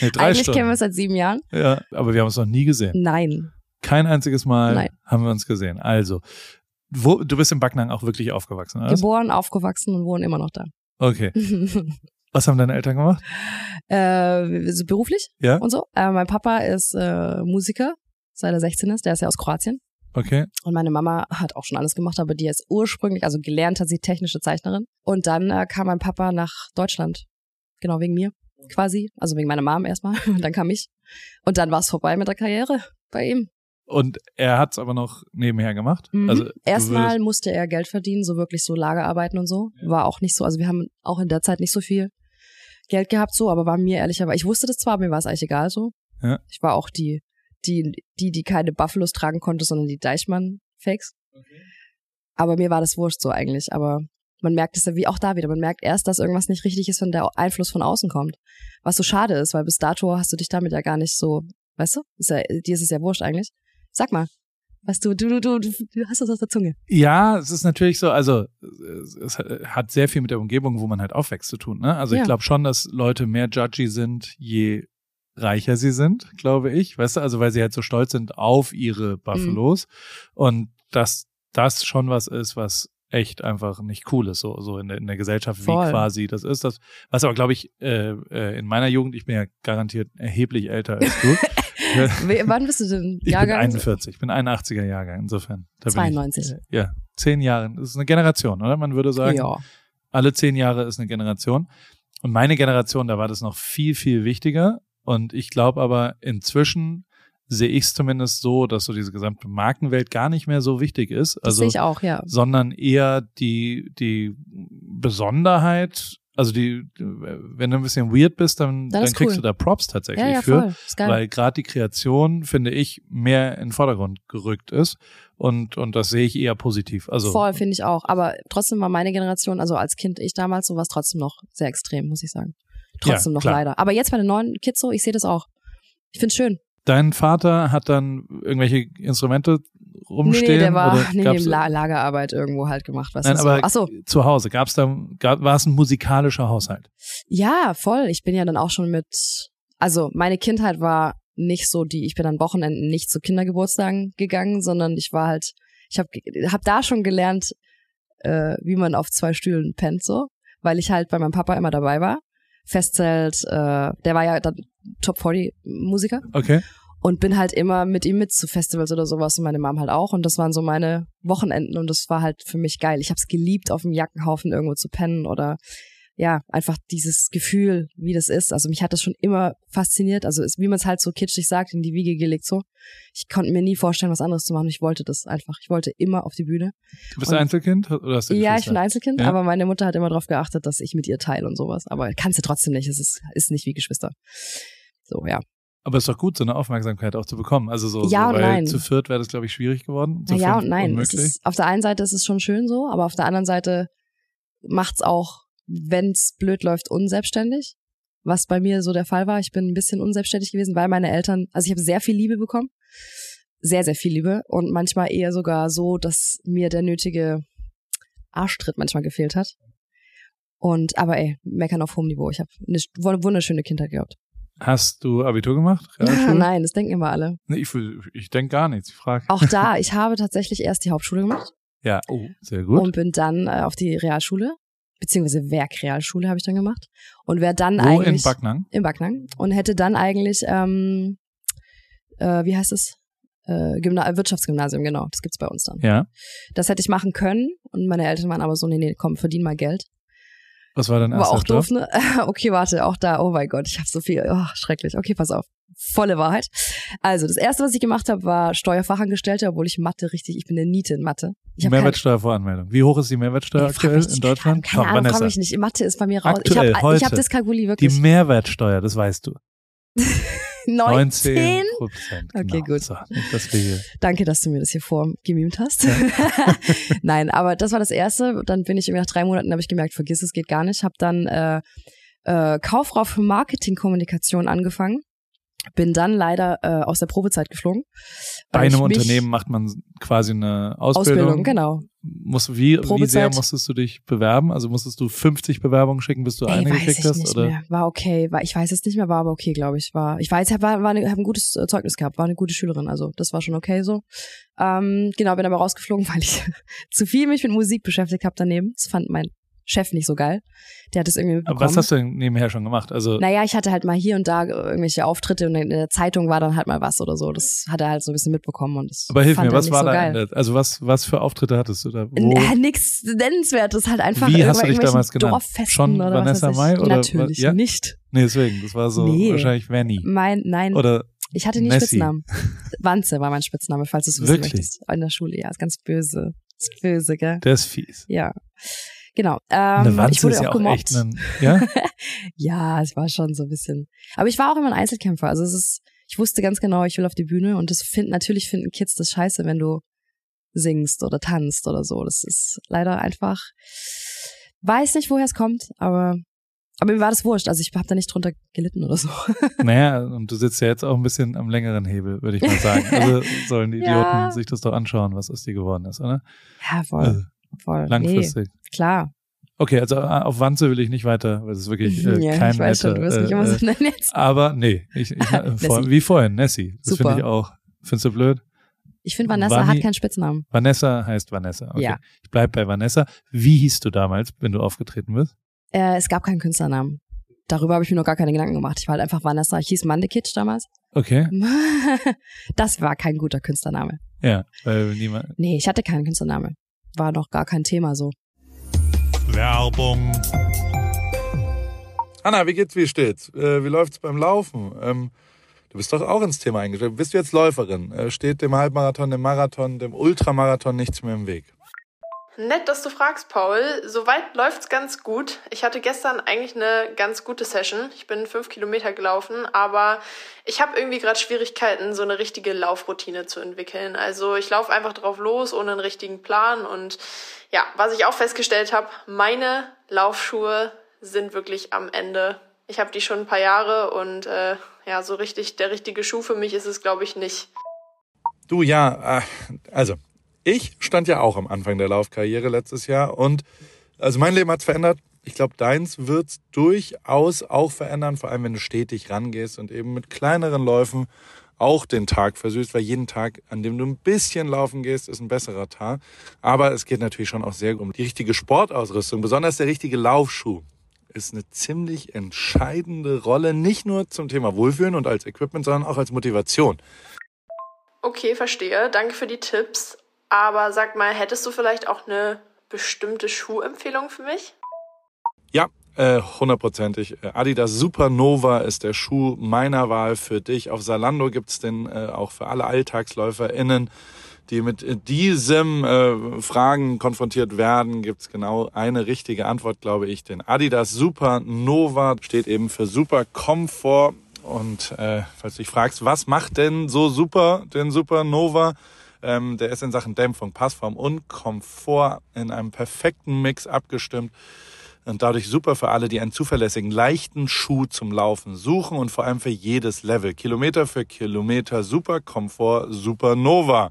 nee, drei Eigentlich Stunden. kennen wir es seit sieben Jahren. Ja, aber wir haben uns noch nie gesehen. Nein. Kein einziges Mal Nein. haben wir uns gesehen. Also, wo, du bist in Backnang auch wirklich aufgewachsen, oder? Geboren, aufgewachsen und wohnen immer noch da. Okay. Was haben deine Eltern gemacht? äh, so beruflich Ja? und so. Äh, mein Papa ist äh, Musiker, seit er 16 ist. Der ist ja aus Kroatien. Okay. Und meine Mama hat auch schon alles gemacht, aber die ist ursprünglich, also gelernt hat sie technische Zeichnerin. Und dann äh, kam mein Papa nach Deutschland. Genau, wegen mir quasi. Also wegen meiner Mom erstmal. Und dann kam ich. Und dann war es vorbei mit der Karriere bei ihm. Und er hat's aber noch nebenher gemacht? Mhm. Also, Erstmal musste er Geld verdienen, so wirklich so Lagerarbeiten und so. War auch nicht so, also wir haben auch in der Zeit nicht so viel Geld gehabt, so, aber war mir ehrlicherweise, ich wusste das zwar, aber mir war es eigentlich egal so. Ja. Ich war auch die, die, die, die keine Buffalos tragen konnte, sondern die Deichmann-Fakes. Okay. Aber mir war das wurscht so eigentlich. Aber man merkt es ja wie auch da wieder. Man merkt erst, dass irgendwas nicht richtig ist, wenn der Einfluss von außen kommt. Was so schade ist, weil bis dato hast du dich damit ja gar nicht so, weißt du? Ist ja, dir ist es ja wurscht eigentlich. Sag mal. Was du, du, du, du, du hast das aus der Zunge. Ja, es ist natürlich so, also es hat sehr viel mit der Umgebung, wo man halt aufwächst zu tun. Ne? Also ja. ich glaube schon, dass Leute mehr judgy sind, je reicher sie sind, glaube ich. Weißt du, also weil sie halt so stolz sind auf ihre Buffalos. Mhm. Und dass das schon was ist, was echt einfach nicht cool ist, so, so in der, in der Gesellschaft, Voll. wie quasi das ist. Das, was aber, glaube ich, äh, äh, in meiner Jugend, ich bin ja garantiert erheblich älter als du. Wann bist du denn Jahrgang? Ich bin 41, ich bin 81er Jahrgang, insofern. 92. Ich, ja, zehn Jahre. Das ist eine Generation, oder? Man würde sagen, ja. alle zehn Jahre ist eine Generation. Und meine Generation, da war das noch viel, viel wichtiger. Und ich glaube aber inzwischen sehe ich es zumindest so, dass so diese gesamte Markenwelt gar nicht mehr so wichtig ist. Also, das sehe ich auch, ja. Sondern eher die, die Besonderheit also die, wenn du ein bisschen weird bist, dann, dann kriegst cool. du da Props tatsächlich ja, ja, für, weil gerade die Kreation, finde ich, mehr in den Vordergrund gerückt ist und und das sehe ich eher positiv. Also voll finde ich auch, aber trotzdem war meine Generation, also als Kind ich damals, so war es trotzdem noch sehr extrem, muss ich sagen. Trotzdem ja, noch klar. leider. Aber jetzt bei den neuen Kids so, ich sehe das auch. Ich finde es schön. Dein Vater hat dann irgendwelche Instrumente rumstehen? Nee, nee der war nee, nee, La Lagerarbeit irgendwo halt gemacht. Was Nein, aber so. Ach so. zu Hause, gab's da, gab, war es ein musikalischer Haushalt? Ja, voll. Ich bin ja dann auch schon mit, also meine Kindheit war nicht so die, ich bin an Wochenenden nicht zu Kindergeburtstagen gegangen, sondern ich war halt, ich habe hab da schon gelernt, äh, wie man auf zwei Stühlen pennt so, weil ich halt bei meinem Papa immer dabei war. Festzelt, äh, der war ja Top 40 Musiker. Okay. Und bin halt immer mit ihm mit zu Festivals oder sowas und meine Mom halt auch. Und das waren so meine Wochenenden und das war halt für mich geil. Ich habe es geliebt, auf dem Jackenhaufen irgendwo zu pennen oder ja, einfach dieses Gefühl, wie das ist. Also mich hat das schon immer fasziniert. Also ist, wie man es halt so kitschig sagt, in die Wiege gelegt so. Ich konnte mir nie vorstellen, was anderes zu machen. Ich wollte das einfach. Ich wollte immer auf die Bühne. Du bist und, Einzelkind oder hast du Ja, ich bin Einzelkind, ja? aber meine Mutter hat immer darauf geachtet, dass ich mit ihr teile und sowas. Aber kannst du trotzdem nicht. Es ist, ist nicht wie Geschwister. So, ja. Aber es ist doch gut, so eine Aufmerksamkeit auch zu bekommen. Also so, ja so weil nein. zu viert wäre das, glaube ich, schwierig geworden. Zu ja und nein. Ist, auf der einen Seite ist es schon schön so, aber auf der anderen Seite macht's auch, wenn's blöd läuft, unselbstständig. Was bei mir so der Fall war. Ich bin ein bisschen unselbstständig gewesen, weil meine Eltern, also ich habe sehr viel Liebe bekommen. Sehr, sehr viel Liebe. Und manchmal eher sogar so, dass mir der nötige Arschtritt manchmal gefehlt hat. Und aber ey, meckern auf hohem Niveau. Ich habe eine wunderschöne Kindheit gehabt. Hast du Abitur gemacht? Nein, das denken immer alle. Nee, ich, ich denke gar nichts. Ich frage. Auch da, ich habe tatsächlich erst die Hauptschule gemacht. Ja, oh, sehr gut. Und bin dann äh, auf die Realschule, beziehungsweise Werkrealschule habe ich dann gemacht. Und wäre dann Wo, eigentlich. in Backnang? In Backnang. Und hätte dann eigentlich, ähm, äh, wie heißt es? Äh, Gymna Wirtschaftsgymnasium, genau. Das gibt's bei uns dann. Ja. Das hätte ich machen können. Und meine Eltern waren aber so, nee, nee, komm, verdien mal Geld. Was war dein erster War auch doof, ne? Okay, warte, auch da, oh mein Gott, ich habe so viel, oh, schrecklich. Okay, pass auf. Volle Wahrheit. Also, das erste, was ich gemacht habe, war Steuerfachangestellte, obwohl ich Mathe richtig, ich bin eine Niete in Mathe. Mehrwertsteuervoranmeldung. Wie hoch ist die Mehrwertsteuer nee, aktuell in Deutschland? Keine Ahnung, Vanessa. ich nicht. Mathe ist bei mir raus. Aktuell, ich habe hab das kalkuliert wirklich. Die Mehrwertsteuer, das weißt du. 19 Prozent. Okay, genau. gut. So, das Danke, dass du mir das hier vorgemimt hast. Ja. Nein, aber das war das erste. Dann bin ich irgendwie nach drei Monaten habe ich gemerkt, vergiss es, geht gar nicht. Habe dann äh, äh, Kauffrau für Marketingkommunikation angefangen bin dann leider äh, aus der Probezeit geflogen. Bei einem Unternehmen macht man quasi eine Ausbildung. Ausbildung, genau. Muss, wie, wie sehr musstest du dich bewerben? Also musstest du 50 Bewerbungen schicken, bis du Ey, eine gekriegt hast? Nicht oder? Mehr. War okay. War, ich weiß es nicht mehr, war aber okay, glaube ich. War, ich weiß, ich habe war, war hab ein gutes äh, Zeugnis gehabt, war eine gute Schülerin. Also das war schon okay so. Ähm, genau, bin aber rausgeflogen, weil ich zu viel mich mit Musik beschäftigt habe daneben. Das fand mein Chef nicht so geil. Der hat es irgendwie mitbekommen. Aber was hast du denn nebenher schon gemacht? Also naja, ich hatte halt mal hier und da irgendwelche Auftritte und in der Zeitung war dann halt mal was oder so. Das hat er halt so ein bisschen mitbekommen und das Aber hilf mir, was war so da? Der, also was was für Auftritte hattest du da? Wo? Äh, nix nennenswertes, halt einfach Wie hast du dich damals genannt? Dorffesten schon oder Vanessa Mai oder Natürlich ja? nicht. Nee, deswegen, das war so nee. wahrscheinlich Vanny. Mein nein. Oder ich hatte nie Nessie. Spitznamen. Wanze war mein Spitzname, falls du es wissen Wirklich? möchtest. In der Schule, ja, ist ganz böse. Ist böse, gell? Der ist fies. Ja. Genau. Ähm, Eine Wanze ich wurde ist auch ja auch gemobbt. echt ein, ja? ja, es war schon so ein bisschen. Aber ich war auch immer ein Einzelkämpfer. Also es ist, ich wusste ganz genau, ich will auf die Bühne und das finden, natürlich finden Kids das scheiße, wenn du singst oder tanzt oder so. Das ist leider einfach, weiß nicht, woher es kommt, aber aber mir war das wurscht, also ich habe da nicht drunter gelitten oder so. Naja, und du sitzt ja jetzt auch ein bisschen am längeren Hebel, würde ich mal sagen. Also sollen die Idioten ja. sich das doch anschauen, was aus dir geworden ist, oder? Ja, voll. Voll. Langfristig. Nee, klar. Okay, also äh, auf Wanze will ich nicht weiter, weil es ist wirklich äh, ja, kein ich weiß schon, du wirst mich immer so äh, nennen jetzt. Aber nee, ich, ich vor, wie vorhin, Nessie. Das finde ich auch. Findest du blöd? Ich finde, Vanessa Vanni, hat keinen Spitznamen. Vanessa heißt Vanessa. Okay. Ja. Ich bleib bei Vanessa. Wie hieß du damals, wenn du aufgetreten bist? Äh, es gab keinen Künstlernamen. Darüber habe ich mir noch gar keine Gedanken gemacht. Ich war halt einfach Vanessa. Ich hieß Mandekitsch damals. Okay. das war kein guter Künstlername. Ja, weil niemand. Nee, ich hatte keinen Künstlername. War noch gar kein Thema so. Werbung. Anna, wie geht's, wie steht's? Äh, wie läuft's beim Laufen? Ähm, du bist doch auch ins Thema eingestellt. Bist du jetzt Läuferin? Äh, steht dem Halbmarathon, dem Marathon, dem Ultramarathon nichts mehr im Weg? Nett, dass du fragst, Paul. Soweit läuft's ganz gut. Ich hatte gestern eigentlich eine ganz gute Session. Ich bin fünf Kilometer gelaufen, aber ich habe irgendwie gerade Schwierigkeiten, so eine richtige Laufroutine zu entwickeln. Also ich laufe einfach drauf los, ohne einen richtigen Plan. Und ja, was ich auch festgestellt habe, meine Laufschuhe sind wirklich am Ende. Ich habe die schon ein paar Jahre und äh, ja, so richtig der richtige Schuh für mich ist es, glaube ich, nicht. Du ja, äh, also ich stand ja auch am Anfang der Laufkarriere letztes Jahr und also mein Leben hat's verändert. Ich glaube, deins wird's durchaus auch verändern, vor allem wenn du stetig rangehst und eben mit kleineren Läufen auch den Tag versüßt, weil jeden Tag, an dem du ein bisschen laufen gehst, ist ein besserer Tag. Aber es geht natürlich schon auch sehr um die richtige Sportausrüstung, besonders der richtige Laufschuh ist eine ziemlich entscheidende Rolle, nicht nur zum Thema Wohlfühlen und als Equipment, sondern auch als Motivation. Okay, verstehe. Danke für die Tipps. Aber sag mal, hättest du vielleicht auch eine bestimmte Schuhempfehlung für mich? Ja, äh, hundertprozentig. Äh, Adidas Supernova ist der Schuh meiner Wahl für dich. Auf Salando gibt's den äh, auch für alle AlltagsläuferInnen, die mit diesem äh, Fragen konfrontiert werden. Gibt's genau eine richtige Antwort, glaube ich. Den Adidas Supernova steht eben für Super Komfort. Und äh, falls du dich fragst, was macht denn so super den Supernova? Ähm, der ist in Sachen Dämpfung, Passform und Komfort in einem perfekten Mix abgestimmt und dadurch super für alle, die einen zuverlässigen, leichten Schuh zum Laufen suchen und vor allem für jedes Level. Kilometer für Kilometer, super Komfort, super Nova.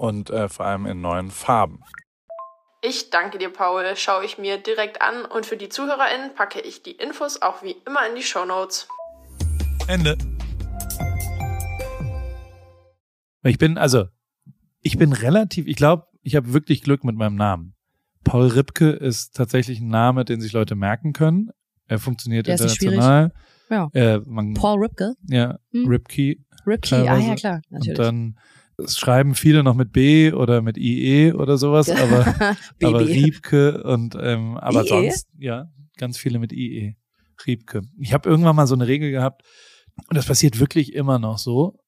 und äh, vor allem in neuen Farben. Ich danke dir, Paul. Schaue ich mir direkt an und für die ZuhörerInnen packe ich die Infos auch wie immer in die Show Notes. Ende. Ich bin, also, ich bin relativ, ich glaube, ich habe wirklich Glück mit meinem Namen. Paul Ripke ist tatsächlich ein Name, den sich Leute merken können. Er funktioniert Der international. Ja. Äh, man, Paul Ripke? Ja, hm. Ripke. Ripke, ah ja, klar, natürlich. Und dann es schreiben viele noch mit B oder mit IE oder sowas, aber, aber Riebke und ähm, aber IE? sonst, ja, ganz viele mit IE. Riebke. Ich habe irgendwann mal so eine Regel gehabt, und das passiert wirklich immer noch so,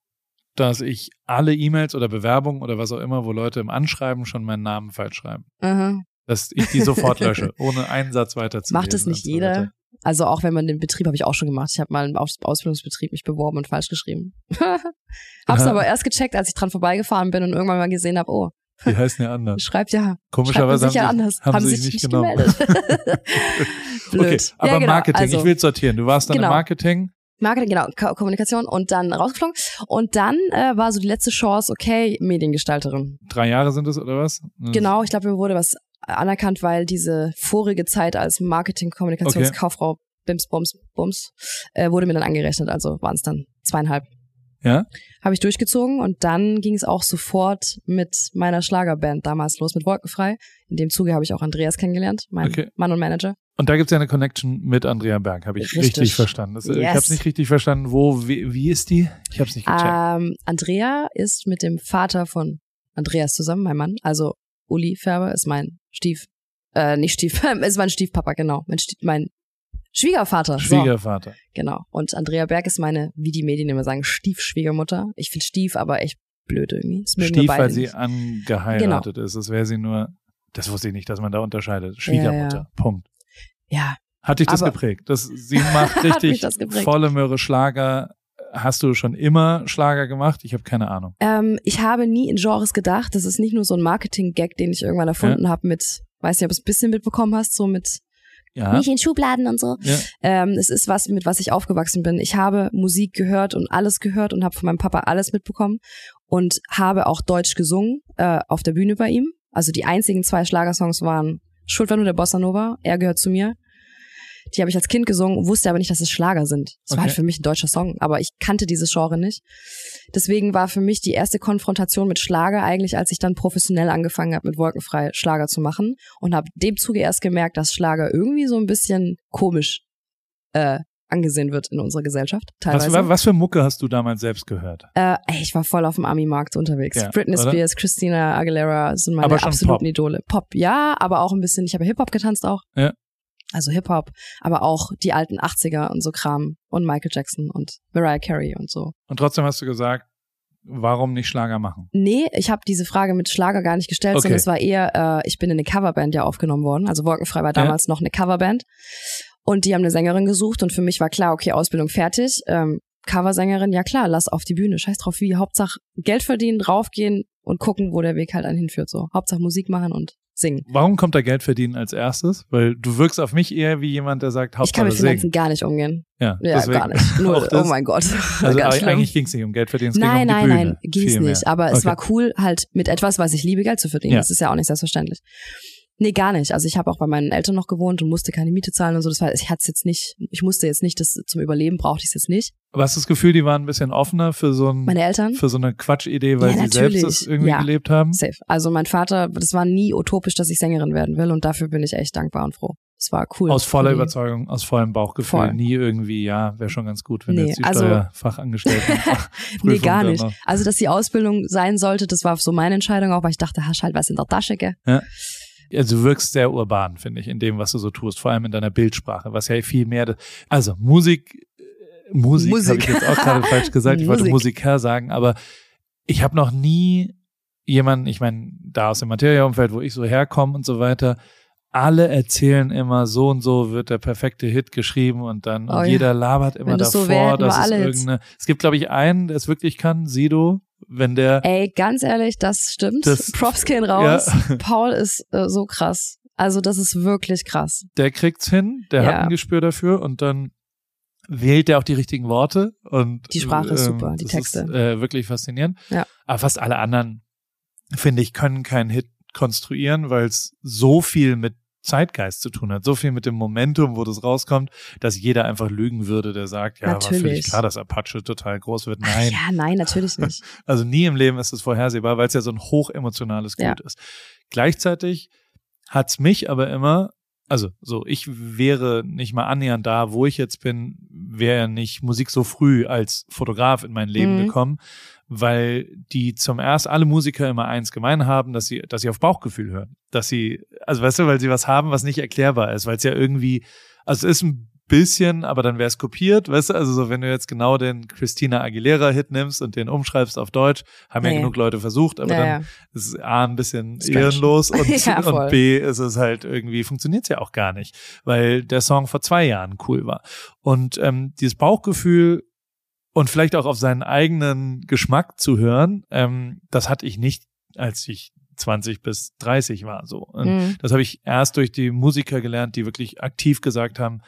dass ich alle E-Mails oder Bewerbungen oder was auch immer, wo Leute im Anschreiben schon meinen Namen falsch schreiben. Mhm. Dass ich die sofort lösche, ohne einen Satz weiterzugehen. Macht es nicht jeder? Also auch wenn man den Betrieb habe ich auch schon gemacht. Ich habe mal im Ausbildungsbetrieb mich beworben und falsch geschrieben. Hab's aber erst gecheckt, als ich dran vorbeigefahren bin und irgendwann mal gesehen habe, oh. Die heißen ja anders. Schreibt ja. Komischerweise haben, sich, anders. haben, haben sich, nicht, genommen. gemeldet. Blöd. Okay, aber ja, genau. Marketing, also, ich will sortieren. Du warst dann genau. im Marketing. Marketing, genau, Ko Kommunikation und dann rausgeflogen. Und dann äh, war so die letzte Chance, okay, Mediengestalterin. Drei Jahre sind es oder was? Genau, ich glaube, mir wurde was anerkannt, weil diese vorige Zeit als Marketing, Kommunikationskauffrau okay. Bims, Bums, Bums, äh, wurde mir dann angerechnet. Also waren es dann zweieinhalb. Ja. Habe ich durchgezogen und dann ging es auch sofort mit meiner Schlagerband damals los, mit Wolkenfrei. In dem Zuge habe ich auch Andreas kennengelernt, mein okay. Mann und Manager. Und da gibt es ja eine Connection mit Andrea Berg, habe ich richtig, richtig verstanden. Das, yes. Ich habe es nicht richtig verstanden. Wo, wie, wie ist die? Ich habe es nicht gecheckt. Ähm, Andrea ist mit dem Vater von Andreas zusammen, mein Mann. Also Uli Färber ist mein Stief, äh, nicht Stief, ist mein Stiefpapa, genau. Mein, Stief, mein Schwiegervater. Schwiegervater. So, genau. Und Andrea Berg ist meine, wie die Medien immer sagen, Stiefschwiegermutter. Ich finde Stief aber echt blöd irgendwie. Stief, weil sie angeheiratet genau. ist. Das wäre sie nur, das wusste ich nicht, dass man da unterscheidet. Schwiegermutter. Ja, ja. Punkt. Ja. Hat dich das geprägt? Das, sie macht richtig volle Möhre Schlager. Hast du schon immer Schlager gemacht? Ich habe keine Ahnung. Ähm, ich habe nie in Genres gedacht. Das ist nicht nur so ein Marketing-Gag, den ich irgendwann erfunden ja. habe mit, weiß nicht, ob du es ein bisschen mitbekommen hast, so mit ja. nicht in Schubladen und so. Ja. Ähm, es ist was, mit was ich aufgewachsen bin. Ich habe Musik gehört und alles gehört und habe von meinem Papa alles mitbekommen und habe auch Deutsch gesungen äh, auf der Bühne bei ihm. Also die einzigen zwei Schlagersongs waren Schuld war nur der Bossa Nova, er gehört zu mir die habe ich als Kind gesungen, wusste aber nicht, dass es Schlager sind. Das okay. war halt für mich ein deutscher Song, aber ich kannte dieses Genre nicht. Deswegen war für mich die erste Konfrontation mit Schlager eigentlich, als ich dann professionell angefangen habe, mit Wolkenfrei Schlager zu machen und habe dem Zuge erst gemerkt, dass Schlager irgendwie so ein bisschen komisch äh, angesehen wird in unserer Gesellschaft. Teilweise. Was, was für Mucke hast du damals selbst gehört? Äh, ich war voll auf dem Ami-Markt unterwegs. Ja, Britney oder? Spears, Christina Aguilera sind meine absoluten Pop. Idole. Pop, ja, aber auch ein bisschen, ich habe Hip-Hop getanzt auch. Ja also Hip-Hop, aber auch die alten 80er und so Kram und Michael Jackson und Mariah Carey und so. Und trotzdem hast du gesagt, warum nicht Schlager machen? Nee, ich habe diese Frage mit Schlager gar nicht gestellt, okay. sondern es war eher, äh, ich bin in eine Coverband ja aufgenommen worden. Also Wolkenfrei war damals ja. noch eine Coverband. Und die haben eine Sängerin gesucht und für mich war klar, okay, Ausbildung fertig. Ähm, Coversängerin, ja klar, lass auf die Bühne, scheiß drauf wie, Hauptsache Geld verdienen, draufgehen und gucken, wo der Weg halt einen hinführt. So, Hauptsache Musik machen und singen. Warum kommt da Geld verdienen als erstes? Weil du wirkst auf mich eher wie jemand, der sagt, Hauptsache Ich kann mit Finanzen gar nicht umgehen. Ja, ja deswegen. gar nicht. Nur, oh mein Gott. Also eigentlich ging es nicht um Geld verdienen, es nein, ging um nein, die Bühne. Nein, nein, ging es nicht. Aber okay. es war cool, halt mit etwas, was ich liebe, Geld zu verdienen. Ja. Das ist ja auch nicht selbstverständlich. Nee, gar nicht. Also ich habe auch bei meinen Eltern noch gewohnt und musste keine Miete zahlen und so. Das war, ich hatte jetzt nicht, ich musste jetzt nicht, das zum Überleben brauchte ich es jetzt nicht. Aber hast du das Gefühl, die waren ein bisschen offener für so ein, meine Eltern? für so eine Quatschidee, weil ja, sie selbst das irgendwie ja, gelebt haben? Safe. Also mein Vater, das war nie utopisch, dass ich Sängerin werden will und dafür bin ich echt dankbar und froh. Es war cool. Aus voller Überzeugung, aus vollem Bauchgefühl. Voll. Nie irgendwie, ja, wäre schon ganz gut, wenn nee, jetzt die also, Steuerfachangestellten. nee, gar nicht. Also, dass die Ausbildung sein sollte, das war so meine Entscheidung auch, weil ich dachte, hast halt was in der Tasche, gell? Ja also du wirkst sehr urban, finde ich, in dem, was du so tust, vor allem in deiner Bildsprache, was ja viel mehr, also Musik, äh, Musik, Musik. habe ich jetzt auch gerade falsch gesagt, ich wollte Musiker sagen, aber ich habe noch nie jemanden, ich meine, da aus dem Materialumfeld, wo ich so herkomme und so weiter, alle erzählen immer, so und so wird der perfekte Hit geschrieben und dann oh, und jeder labert immer davor, so dass es irgendeine. Es gibt, glaube ich, einen, der es wirklich kann, Sido, wenn der. Ey, ganz ehrlich, das stimmt. Das, Props gehen raus. Ja. Paul ist äh, so krass. Also das ist wirklich krass. Der kriegt's hin, der ja. hat ein Gespür dafür und dann wählt er auch die richtigen Worte und die Sprache ist ähm, super, die Texte. Ist, äh, wirklich faszinierend. Ja. Aber fast alle anderen, finde ich, können keinen Hit konstruieren, weil es so viel mit Zeitgeist zu tun hat, so viel mit dem Momentum, wo das rauskommt, dass jeder einfach lügen würde, der sagt, ja, natürlich. war völlig klar, dass Apache total groß wird. Nein. Ach ja, nein, natürlich nicht. Also nie im Leben ist es vorhersehbar, weil es ja so ein hochemotionales Gut ja. ist. Gleichzeitig hat's mich aber immer, also so, ich wäre nicht mal annähernd da, wo ich jetzt bin, wäre nicht Musik so früh als Fotograf in mein Leben mhm. gekommen, weil die zum erst alle Musiker immer eins gemein haben, dass sie, dass sie auf Bauchgefühl hören. Dass sie, also weißt du, weil sie was haben, was nicht erklärbar ist, weil es ja irgendwie, also es ist ein bisschen, aber dann wäre es kopiert, weißt du, also so, wenn du jetzt genau den Christina Aguilera Hit nimmst und den umschreibst auf Deutsch, haben ja, ja genug Leute versucht, aber ja, dann ist es A ein bisschen Strange. ehrenlos und, und B ist es halt irgendwie, funktioniert es ja auch gar nicht, weil der Song vor zwei Jahren cool war. Und ähm, dieses Bauchgefühl und vielleicht auch auf seinen eigenen Geschmack zu hören, ähm, das hatte ich nicht, als ich 20 bis 30 war so. Mhm. Das habe ich erst durch die Musiker gelernt, die wirklich aktiv gesagt haben,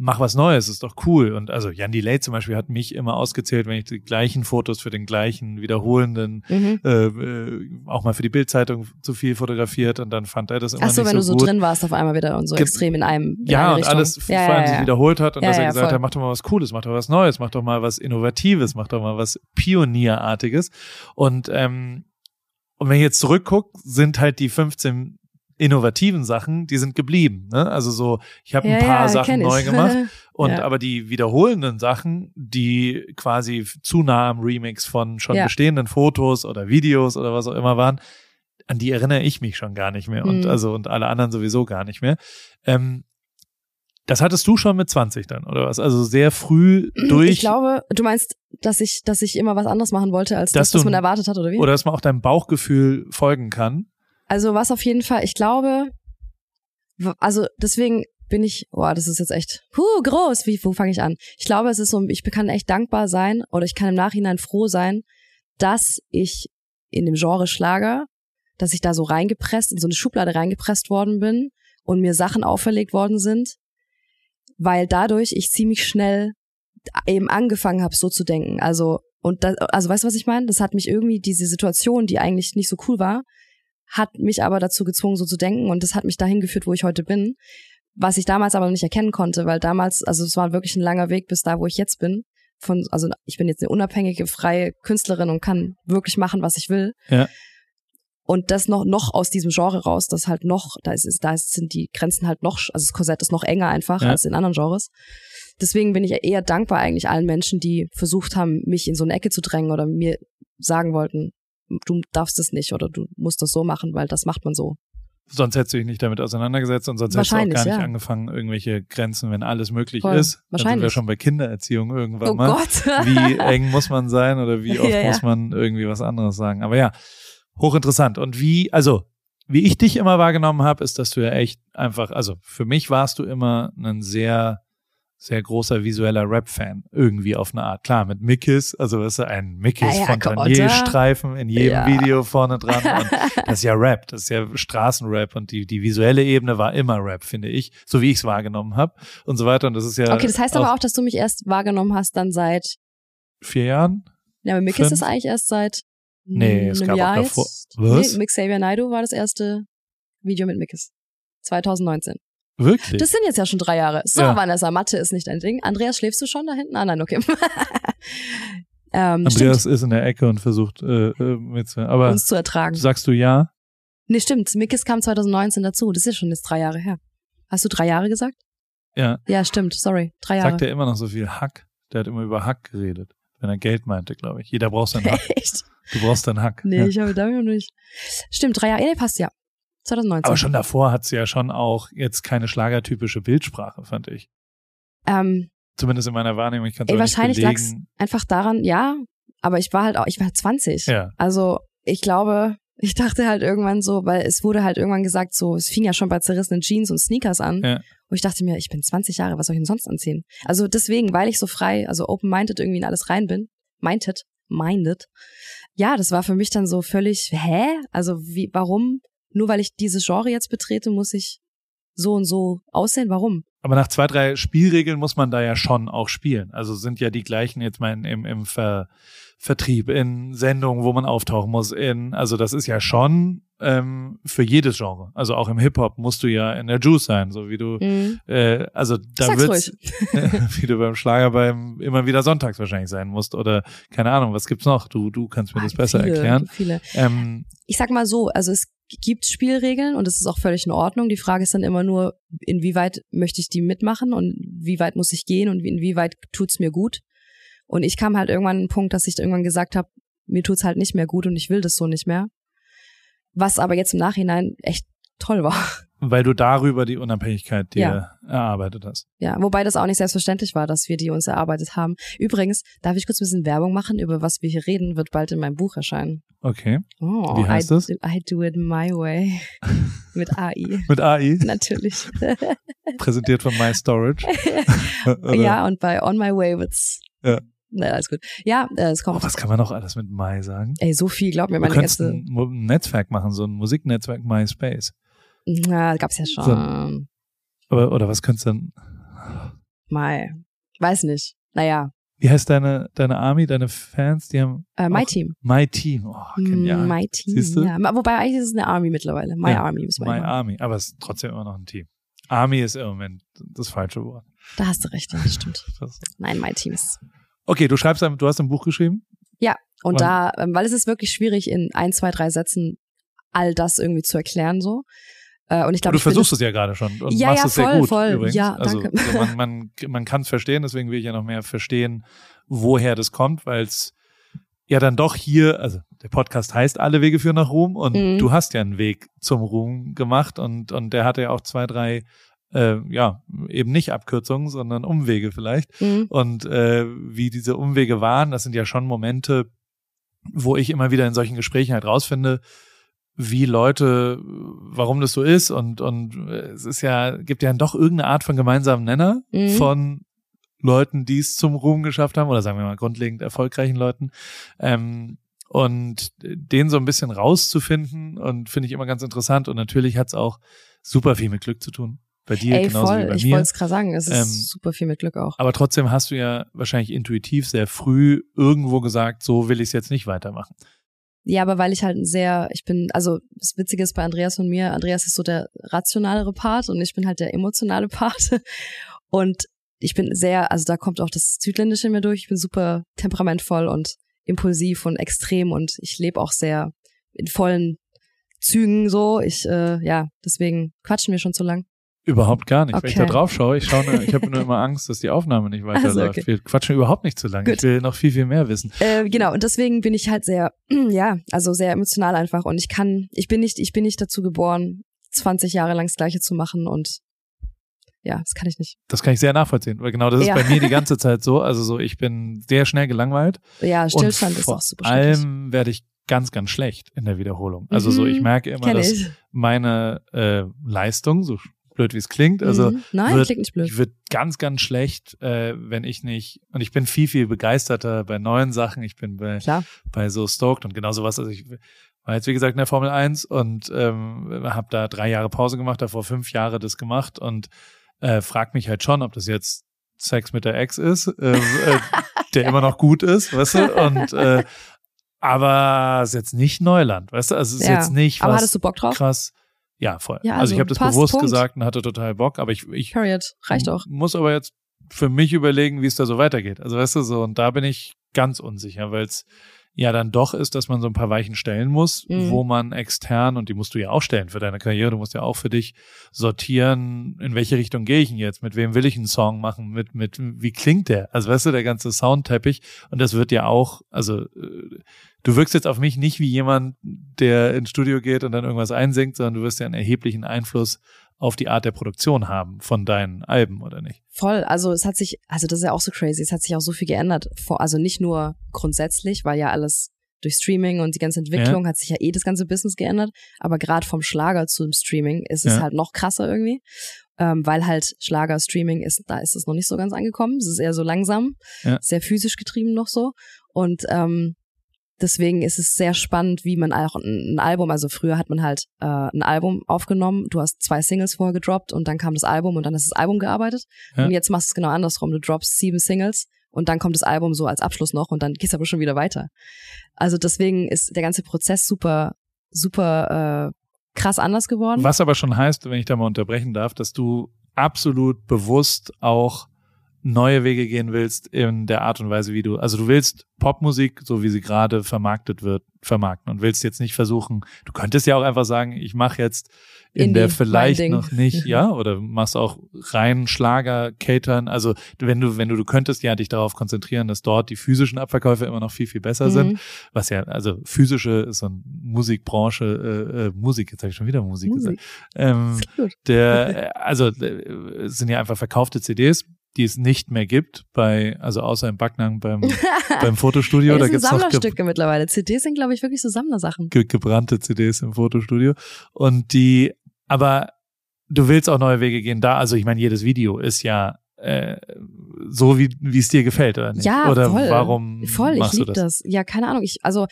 mach was Neues, ist doch cool. Und also Jan Delay zum Beispiel hat mich immer ausgezählt, wenn ich die gleichen Fotos für den gleichen wiederholenden, mhm. äh, äh, auch mal für die Bildzeitung zu viel fotografiert und dann fand er das immer Ach so, nicht wenn so du so drin warst auf einmal wieder und so Ge extrem in einem in Ja, und alles ja, vor allem ja, ja. sich wiederholt hat und dass er gesagt voll. hat, mach doch mal was Cooles, mach doch was Neues, mach doch mal was Innovatives, mach doch mal was Pionierartiges. Und ähm, und wenn ich jetzt zurückgucke, sind halt die 15 innovativen Sachen, die sind geblieben. Ne? Also so, ich habe ein paar ja, Sachen neu gemacht und aber die wiederholenden Sachen, die quasi zu nah am Remix von schon bestehenden Fotos oder Videos oder was auch immer waren, an die erinnere ich mich schon gar nicht mehr und mhm. also und alle anderen sowieso gar nicht mehr. Ähm, das hattest du schon mit 20 dann, oder was? Also sehr früh durch. Ich glaube, du meinst, dass ich, dass ich immer was anderes machen wollte, als das, was man erwartet hat, oder wie? Oder dass man auch deinem Bauchgefühl folgen kann. Also was auf jeden Fall, ich glaube, also deswegen bin ich, boah, das ist jetzt echt, huh, groß, wie, wo fange ich an? Ich glaube, es ist so, ich kann echt dankbar sein oder ich kann im Nachhinein froh sein, dass ich in dem Genre Schlager, dass ich da so reingepresst, in so eine Schublade reingepresst worden bin und mir Sachen auferlegt worden sind, weil dadurch ich ziemlich schnell eben angefangen habe, so zu denken. Also, und das, also weißt du, was ich meine? Das hat mich irgendwie, diese Situation, die eigentlich nicht so cool war, hat mich aber dazu gezwungen, so zu denken und das hat mich dahin geführt, wo ich heute bin. Was ich damals aber noch nicht erkennen konnte, weil damals, also es war wirklich ein langer Weg bis da, wo ich jetzt bin. Von, also ich bin jetzt eine unabhängige, freie Künstlerin und kann wirklich machen, was ich will. Ja. Und das noch, noch aus diesem Genre raus, das halt noch, da ist, da sind die Grenzen halt noch, also das Korsett ist noch enger einfach ja. als in anderen Genres. Deswegen bin ich eher dankbar eigentlich allen Menschen, die versucht haben, mich in so eine Ecke zu drängen oder mir sagen wollten, du darfst es nicht oder du musst das so machen, weil das macht man so. Sonst hättest du dich nicht damit auseinandergesetzt und sonst hättest du auch gar nicht ja. angefangen, irgendwelche Grenzen, wenn alles möglich Voll. ist. Wahrscheinlich. Dann sind wir schon bei Kindererziehung irgendwann oh mal. Gott. wie eng muss man sein oder wie oft ja, ja. muss man irgendwie was anderes sagen. Aber ja, hochinteressant. Und wie, also, wie ich dich immer wahrgenommen habe, ist, dass du ja echt einfach, also für mich warst du immer ein sehr sehr großer visueller Rap-Fan, irgendwie auf eine Art. Klar, mit Mickes, also ist ein Mickes ja, ja, Fontanier-Streifen in jedem ja. Video vorne dran. Und das ist ja Rap, das ist ja Straßenrap und die, die visuelle Ebene war immer Rap, finde ich, so wie ich es wahrgenommen habe und so weiter. Und das ist ja. Okay, das heißt aber auch, dass du mich erst wahrgenommen hast, dann seit vier Jahren? Ja, aber Mickes ist eigentlich erst seit Nee, es gab Jahr auch davor. Was? Mick Xavier Naidoo war das erste Video mit Mickes. 2019. Wirklich? Das sind jetzt ja schon drei Jahre. So, ja. Vanessa, Mathe ist nicht dein Ding. Andreas, schläfst du schon da hinten? Ah, nein, okay. ähm, Andreas stimmt. ist in der Ecke und versucht äh, äh mit, aber uns zu ertragen. Sagst du ja? Nee, stimmt. Mickes kam 2019 dazu. Das ist ja schon jetzt drei Jahre her. Hast du drei Jahre gesagt? Ja. Ja, stimmt. Sorry. Drei Jahre. Sagt er immer noch so viel Hack? Der hat immer über Hack geredet. Wenn er Geld meinte, glaube ich. Jeder braucht seinen Hack. Echt? Du brauchst deinen Hack. Nee, ja. ich habe damit noch nicht. Stimmt, drei Jahre. Ja, nee, passt ja. 2019. Aber schon davor hat sie ja schon auch jetzt keine schlagertypische Bildsprache, fand ich. Ähm, Zumindest in meiner Wahrnehmung. Ich kann ey, wahrscheinlich lag es einfach daran, ja, aber ich war halt auch, ich war 20. Ja. Also ich glaube, ich dachte halt irgendwann so, weil es wurde halt irgendwann gesagt, so, es fing ja schon bei zerrissenen Jeans und Sneakers an. Ja. Und ich dachte mir, ich bin 20 Jahre, was soll ich denn sonst anziehen? Also deswegen, weil ich so frei, also open-minded irgendwie in alles rein bin, minded, minded. Ja, das war für mich dann so völlig, hä? Also wie, warum nur weil ich dieses Genre jetzt betrete, muss ich so und so aussehen. Warum? Aber nach zwei, drei Spielregeln muss man da ja schon auch spielen. Also sind ja die gleichen jetzt mal im, im Ver, Vertrieb, in Sendungen, wo man auftauchen muss. In, also das ist ja schon ähm, für jedes Genre. Also auch im Hip-Hop musst du ja in der Juice sein, so wie du, mhm. äh, also da wird's, wie du beim Schlager beim immer wieder sonntags wahrscheinlich sein musst oder keine Ahnung, was gibt's noch? Du, du kannst mir ah, das besser viele, erklären. Viele. Ähm, ich sag mal so, also es gibt Spielregeln und es ist auch völlig in Ordnung. Die Frage ist dann immer nur, inwieweit möchte ich die mitmachen und wie weit muss ich gehen und inwieweit tut's mir gut. Und ich kam halt irgendwann an den Punkt, dass ich irgendwann gesagt habe, mir tut's halt nicht mehr gut und ich will das so nicht mehr. Was aber jetzt im Nachhinein echt toll war. Weil du darüber die Unabhängigkeit dir ja. erarbeitet hast. Ja, wobei das auch nicht selbstverständlich war, dass wir die uns erarbeitet haben. Übrigens, darf ich kurz ein bisschen Werbung machen, über was wir hier reden, wird bald in meinem Buch erscheinen. Okay. Oh, Wie heißt I, das? I do it my way. Mit AI. Mit AI? Natürlich. Präsentiert von My Storage. ja, und bei On My Way wird's. Ja. Na, alles gut. Ja, äh, es kommt. Oh, was kann man noch alles mit My sagen? Ey, so viel, glaub mir, meine du ganze. Ein, ein Netzwerk machen, so ein Musiknetzwerk MySpace. Na, gab's ja schon. So, aber, oder was könntest du denn? My. Weiß nicht. Naja. Wie heißt deine, deine Army, deine Fans? Die haben. Äh, my Team. My Team. Oh, genial. My Team. Siehst du? Ja. Wobei eigentlich ist es eine Army mittlerweile. My ja, Army My Army. Aber es ist trotzdem immer noch ein Team. Army ist im Moment das falsche Wort. Da hast du recht, ja, das stimmt. Nein, My Team ist. Okay, du schreibst, du hast ein Buch geschrieben? Ja, und, und da, ähm, weil es ist wirklich schwierig, in ein, zwei, drei Sätzen all das irgendwie zu erklären, so. Äh, und ich glaube, du versuchst es ja gerade schon und ja, machst ja, es sehr voll, gut voll. übrigens. Ja, also danke. so man, man, man kann es verstehen, deswegen will ich ja noch mehr verstehen, woher das kommt, weil es ja dann doch hier, also der Podcast heißt Alle Wege führen nach Ruhm und Mhm. du hast ja einen Weg zum Ruhm gemacht und, und der hatte ja auch zwei, drei, äh, ja, eben nicht Abkürzungen, sondern Umwege vielleicht. Mhm. Und äh, wie diese Umwege waren, das sind ja schon Momente, wo ich immer wieder in solchen Gesprächen halt rausfinde, wie Leute, warum das so ist und und äh, es ist ja gibt ja doch irgendeine Art von gemeinsamen Nenner Mhm. von Leuten, die es zum Ruhm geschafft haben oder sagen wir mal grundlegend erfolgreichen Leuten ähm, und den so ein bisschen rauszufinden und finde ich immer ganz interessant und natürlich hat es auch super viel mit Glück zu tun bei dir Ey, genauso voll. wie bei Ich mir. wollte es gerade sagen. Es ist Ähm, super viel mit Glück auch. Aber trotzdem hast du ja wahrscheinlich intuitiv sehr früh irgendwo gesagt, so will ich es jetzt nicht weitermachen. Ja, aber weil ich halt ein sehr, ich bin, also das Witzige ist bei Andreas und mir, Andreas ist so der rationalere Part und ich bin halt der emotionale Part. Und ich bin sehr, also da kommt auch das Südländische in mir durch. Ich bin super temperamentvoll und impulsiv und extrem und ich lebe auch sehr in vollen Zügen so. Ich, äh, ja, deswegen quatschen wir schon zu lang. Überhaupt gar nicht. Wenn ich da Okay. drauf schaue, ich schaue nur, ich habe nur immer Angst, dass die Aufnahme nicht weiterläuft. okay. Wir quatschen überhaupt nicht zu lange. Gut. Ich will noch viel, viel mehr wissen. Äh, genau, und deswegen bin ich halt sehr, ja, also sehr emotional einfach. Und ich kann, ich bin nicht, ich bin nicht dazu geboren, 20 Jahre lang das Gleiche zu machen und ja, das kann ich nicht. Das kann ich sehr nachvollziehen, weil genau das ist Ja. bei mir die ganze Zeit so. Also so, ich bin sehr schnell gelangweilt. Ja, Stillstand ist vor auch super schrecklich. allem werde ich ganz, ganz schlecht in der Wiederholung. Also so, Mhm, ich merke immer, dass meine äh, Leistung, so blöd wie es klingt, also Mhm. Nein, wird, klingt nicht blöd. Ich wird ganz, ganz schlecht, äh, wenn ich nicht, und ich bin viel, viel begeisterter bei neuen Sachen. Ich bin bei, Klar. bei so stoked und genau sowas. Also ich war jetzt, wie gesagt, in der Formel 1 und ähm, habe da drei Jahre Pause gemacht, davor fünf Jahre das gemacht und äh, frag mich halt schon, ob das jetzt Sex mit der Ex ist, äh, äh, der immer noch gut ist, weißt du? Und äh, aber es ist jetzt nicht Neuland, weißt du? Also es ist Ja. jetzt nicht Aber was hattest du Bock drauf? krass. Ja, voll. Ja, also, also ich habe das passt, bewusst Punkt. gesagt und hatte total Bock, aber ich, ich Period. Reicht auch. muss aber jetzt für mich überlegen, wie es da so weitergeht. Also weißt du so, und da bin ich ganz unsicher, weil es ja dann doch ist, dass man so ein paar Weichen stellen muss, Mhm. wo man extern, und die musst du ja auch stellen für deine Karriere, du musst ja auch für dich sortieren, in welche Richtung gehe ich denn jetzt, mit wem will ich einen Song machen, mit, mit, wie klingt der? Also weißt du, der ganze Soundteppich, und das wird ja auch, also äh, du wirkst jetzt auf mich nicht wie jemand, der ins Studio geht und dann irgendwas einsingt, sondern du wirst ja einen erheblichen Einfluss auf die Art der Produktion haben von deinen Alben, oder nicht? Voll. Also es hat sich, also das ist ja auch so crazy. Es hat sich auch so viel geändert. Vor, also nicht nur grundsätzlich, weil ja alles durch Streaming und die ganze Entwicklung hat sich ja eh das ganze Business geändert. Aber gerade vom Schlager zum Streaming ist es Ja. halt noch krasser irgendwie. Ähm, weil halt Schlager, Streaming ist, da ist es noch nicht so ganz angekommen. Es ist eher so langsam, Ja. sehr physisch getrieben noch so. Und ähm, deswegen ist es sehr spannend, wie man auch ein, Album, also früher hat man halt äh, ein Album aufgenommen, du hast zwei Singles vorher gedroppt und dann kam das Album und dann ist das Album gearbeitet. Ja. Und jetzt machst du es genau andersrum. Du droppst sieben Singles und dann kommt das Album so als Abschluss noch und dann geht's aber schon wieder weiter. Also deswegen ist der ganze Prozess super, super äh, krass anders geworden. Was aber schon heißt, wenn ich da mal unterbrechen darf, dass du absolut bewusst auch neue Wege gehen willst in der Art und Weise, wie du, also du willst Popmusik, so wie sie gerade vermarktet wird, vermarkten und willst jetzt nicht versuchen, du könntest ja auch einfach sagen, ich mache jetzt in Indie, der vielleicht noch nicht, ja, oder machst auch rein Schlager, Catern, also wenn du, wenn du, du könntest ja dich darauf konzentrieren, dass dort die physischen Abverkäufe immer noch viel, viel besser Mhm. sind, was ja, also physische ist so eine Musikbranche, äh, äh, Musik, jetzt habe ich schon wieder Musik, Musik. gesagt. Ähm, der, äh, also äh, es sind ja einfach verkaufte CDs, die es nicht mehr gibt, bei, also außer im Backnang beim, beim Fotostudio, da das sind noch ge Sammlerstücke mittlerweile. CDs sind, glaube ich, wirklich so Sammlersachen. ge gebrannte CDs im Fotostudio. Und die, aber du willst auch neue Wege gehen da, also ich meine, jedes Video ist ja äh, so, wie wie es dir gefällt, oder nicht? Ja, oder voll. warum Voll, ich machst du liebe das? das? Ja, keine Ahnung. Ich, also,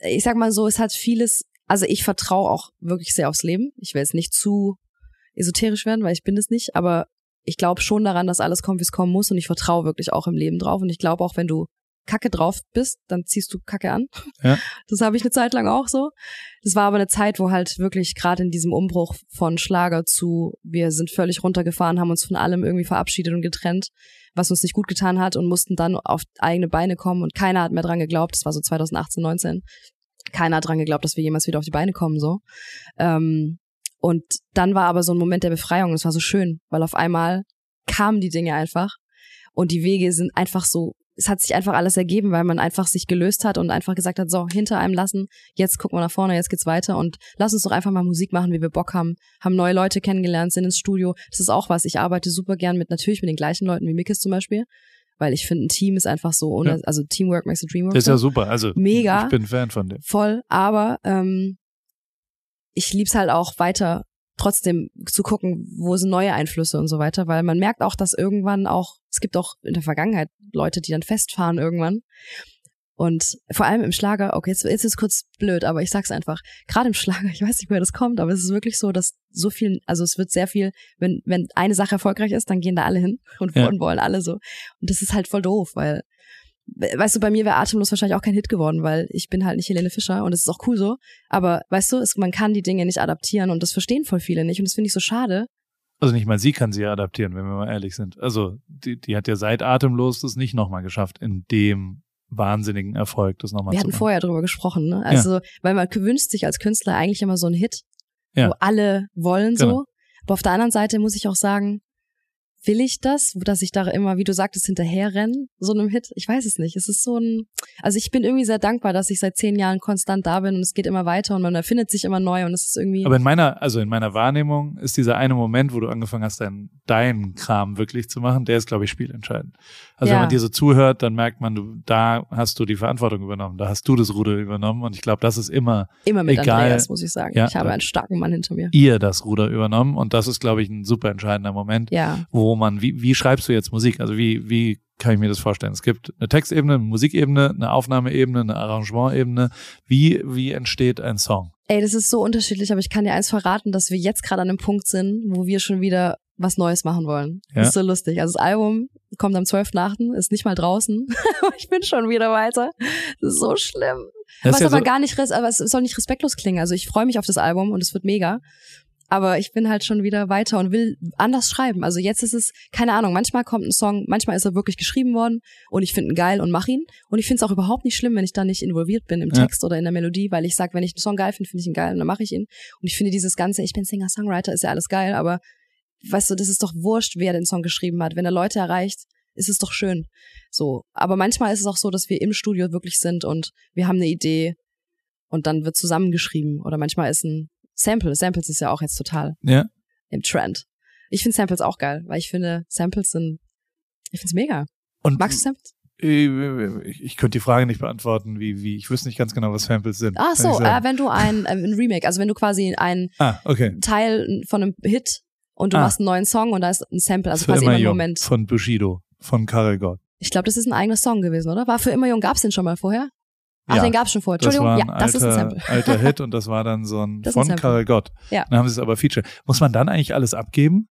ich sag mal so, es hat vieles, also ich vertraue auch wirklich sehr aufs Leben. Ich will jetzt nicht zu esoterisch werden, weil ich bin es nicht, aber ich glaube schon daran, dass alles kommt, wie es kommen muss und ich vertraue wirklich auch im Leben drauf und ich glaube auch, wenn du Kacke drauf bist, dann ziehst du Kacke an. Ja. Das habe ich eine Zeit lang auch so. Das war aber eine Zeit, wo halt wirklich gerade in diesem Umbruch von Schlager zu, wir sind völlig runtergefahren, haben uns von allem irgendwie verabschiedet und getrennt, was uns nicht gut getan hat und mussten dann auf eigene Beine kommen und keiner hat mehr dran geglaubt. Das war so 2018, 19. Keiner hat dran geglaubt, dass wir jemals wieder auf die Beine kommen so. Ähm, Und dann war aber so ein Moment der Befreiung. Es war so schön, weil auf einmal kamen die Dinge einfach und die Wege sind einfach so es hat sich einfach alles ergeben, weil man einfach sich gelöst hat und einfach gesagt hat, so, hinter einem lassen, jetzt gucken wir nach vorne, jetzt geht's weiter und lass uns doch einfach mal Musik machen, wie wir Bock haben, haben neue Leute kennengelernt, sind ins Studio. Das ist auch was. Ich arbeite super gern mit, natürlich mit den gleichen Leuten wie Mikis zum Beispiel, weil ich finde, ein Team ist einfach so, ohne, ja. also Teamwork makes a dream work. Das ist ja super, also mega. Ich bin Fan von dem. Voll, aber ähm, ich lieb's halt auch weiter trotzdem zu gucken, wo sind neue Einflüsse und so weiter, weil man merkt auch, dass irgendwann auch, es gibt auch in der Vergangenheit Leute, die dann festfahren irgendwann. Und vor allem im Schlager, okay, jetzt, jetzt ist es kurz blöd, aber ich sag's einfach, gerade im Schlager, ich weiß nicht, woher das kommt, aber es ist wirklich so, dass so viel, also es wird sehr viel, wenn, wenn eine Sache erfolgreich ist, dann gehen da alle hin und ja. wollen alle so. Und das ist halt voll doof, weil weißt du, bei mir wäre Atemlos wahrscheinlich auch kein Hit geworden, weil ich bin halt nicht Helene Fischer und es ist auch cool so. Aber weißt du, es, man kann die Dinge nicht adaptieren und das verstehen voll viele nicht und das finde ich so schade. Also nicht mal sie kann sie ja adaptieren, wenn wir mal ehrlich sind. Also die, die hat ja seit Atemlos das nicht nochmal geschafft, in dem wahnsinnigen Erfolg das nochmal zu machen. Wir hatten vorher drüber gesprochen, ne? Also, ja. weil man gewünscht sich als Künstler eigentlich immer so einen Hit, ja. wo alle wollen so. Genau. Aber auf der anderen Seite muss ich auch sagen, will ich das, dass ich da immer, wie du sagtest, hinterher renne, so einem Hit? Ich weiß es nicht. Es ist so ein, also ich bin irgendwie sehr dankbar, dass ich seit zehn Jahren konstant da bin und es geht immer weiter und man erfindet sich immer neu und es ist irgendwie. Aber in meiner, also in meiner Wahrnehmung ist dieser eine Moment, wo du angefangen hast, deinen, deinen Kram wirklich zu machen, der ist, glaube ich, spielentscheidend. Also ja. wenn man dir so zuhört, dann merkt man, du, da hast du die Verantwortung übernommen, da hast du das Ruder übernommen und ich glaube, das ist immer immer mit egal, Andreas, muss ich sagen. Ja, ich habe einen starken Mann hinter mir. Ihr das Ruder übernommen und das ist, glaube ich, ein super entscheidender Moment, ja. wo man, wie, wie schreibst du jetzt Musik? Also wie, wie kann ich mir das vorstellen? Es gibt eine Textebene, eine Musikebene, eine Aufnahmeebene, eine Arrangementebene. Wie, wie entsteht ein Song? Ey, das ist so unterschiedlich, aber ich kann dir eins verraten, dass wir jetzt gerade an einem Punkt sind, wo wir schon wieder was Neues machen wollen. Ja. Das ist so lustig. Also das Album kommt am 12.8., ist nicht mal draußen. ich bin schon wieder weiter. Das ist so schlimm. Das was ja aber so gar nicht, aber es soll nicht respektlos klingen. Also ich freue mich auf das Album und es wird mega aber ich bin halt schon wieder weiter und will anders schreiben. Also jetzt ist es, keine Ahnung, manchmal kommt ein Song, manchmal ist er wirklich geschrieben worden und ich finde ihn geil und mach ihn. Und ich finde es auch überhaupt nicht schlimm, wenn ich da nicht involviert bin im Text ja. oder in der Melodie, weil ich sage, wenn ich einen Song geil finde, finde ich ihn geil und dann mache ich ihn. Und ich finde dieses ganze, ich bin Singer-Songwriter, ist ja alles geil, aber weißt du, das ist doch wurscht, wer den Song geschrieben hat. Wenn er Leute erreicht, ist es doch schön. So. Aber manchmal ist es auch so, dass wir im Studio wirklich sind und wir haben eine Idee und dann wird zusammengeschrieben. Oder manchmal ist ein Sample. Samples ist ja auch jetzt total ja. im Trend. Ich finde Samples auch geil, weil ich finde, Samples sind, ich finde es mega. Und Magst du Samples? Ich, ich könnte die Frage nicht beantworten, wie, wie, ich wüsste nicht ganz genau, was Samples sind. Ach so, äh, wenn du ein, äh, ein Remake, also wenn du quasi ein ah, okay. Teil von einem Hit und du ah. machst einen neuen Song und da ist ein Sample, also für quasi immer im jung, Moment. Von Bushido, von Karel Gott. Ich glaube, das ist ein eigener Song gewesen, oder? War für immer jung, gab's den schon mal vorher? Ach, ja, den gab's schon vorher. Entschuldigung, das ein ja, das alter, ist ein Sample. alter Hit und das war dann so ein das von Karel Gott. Ja. Dann haben sie es aber Feature. Muss man dann eigentlich alles abgeben?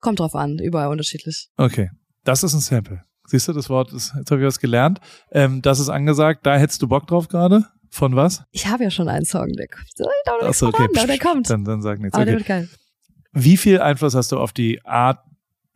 Kommt drauf an, überall unterschiedlich. Okay. Das ist ein Sample. Siehst du, das Wort ist, jetzt habe ich was gelernt. Ähm, das ist angesagt, da hättest du Bock drauf gerade? Von was? Ich habe ja schon einen Song, der kommt. Achso, okay. An, der kommt. Dann, dann sag nichts. Aber okay. der wird geil. Wie viel Einfluss hast du auf die Art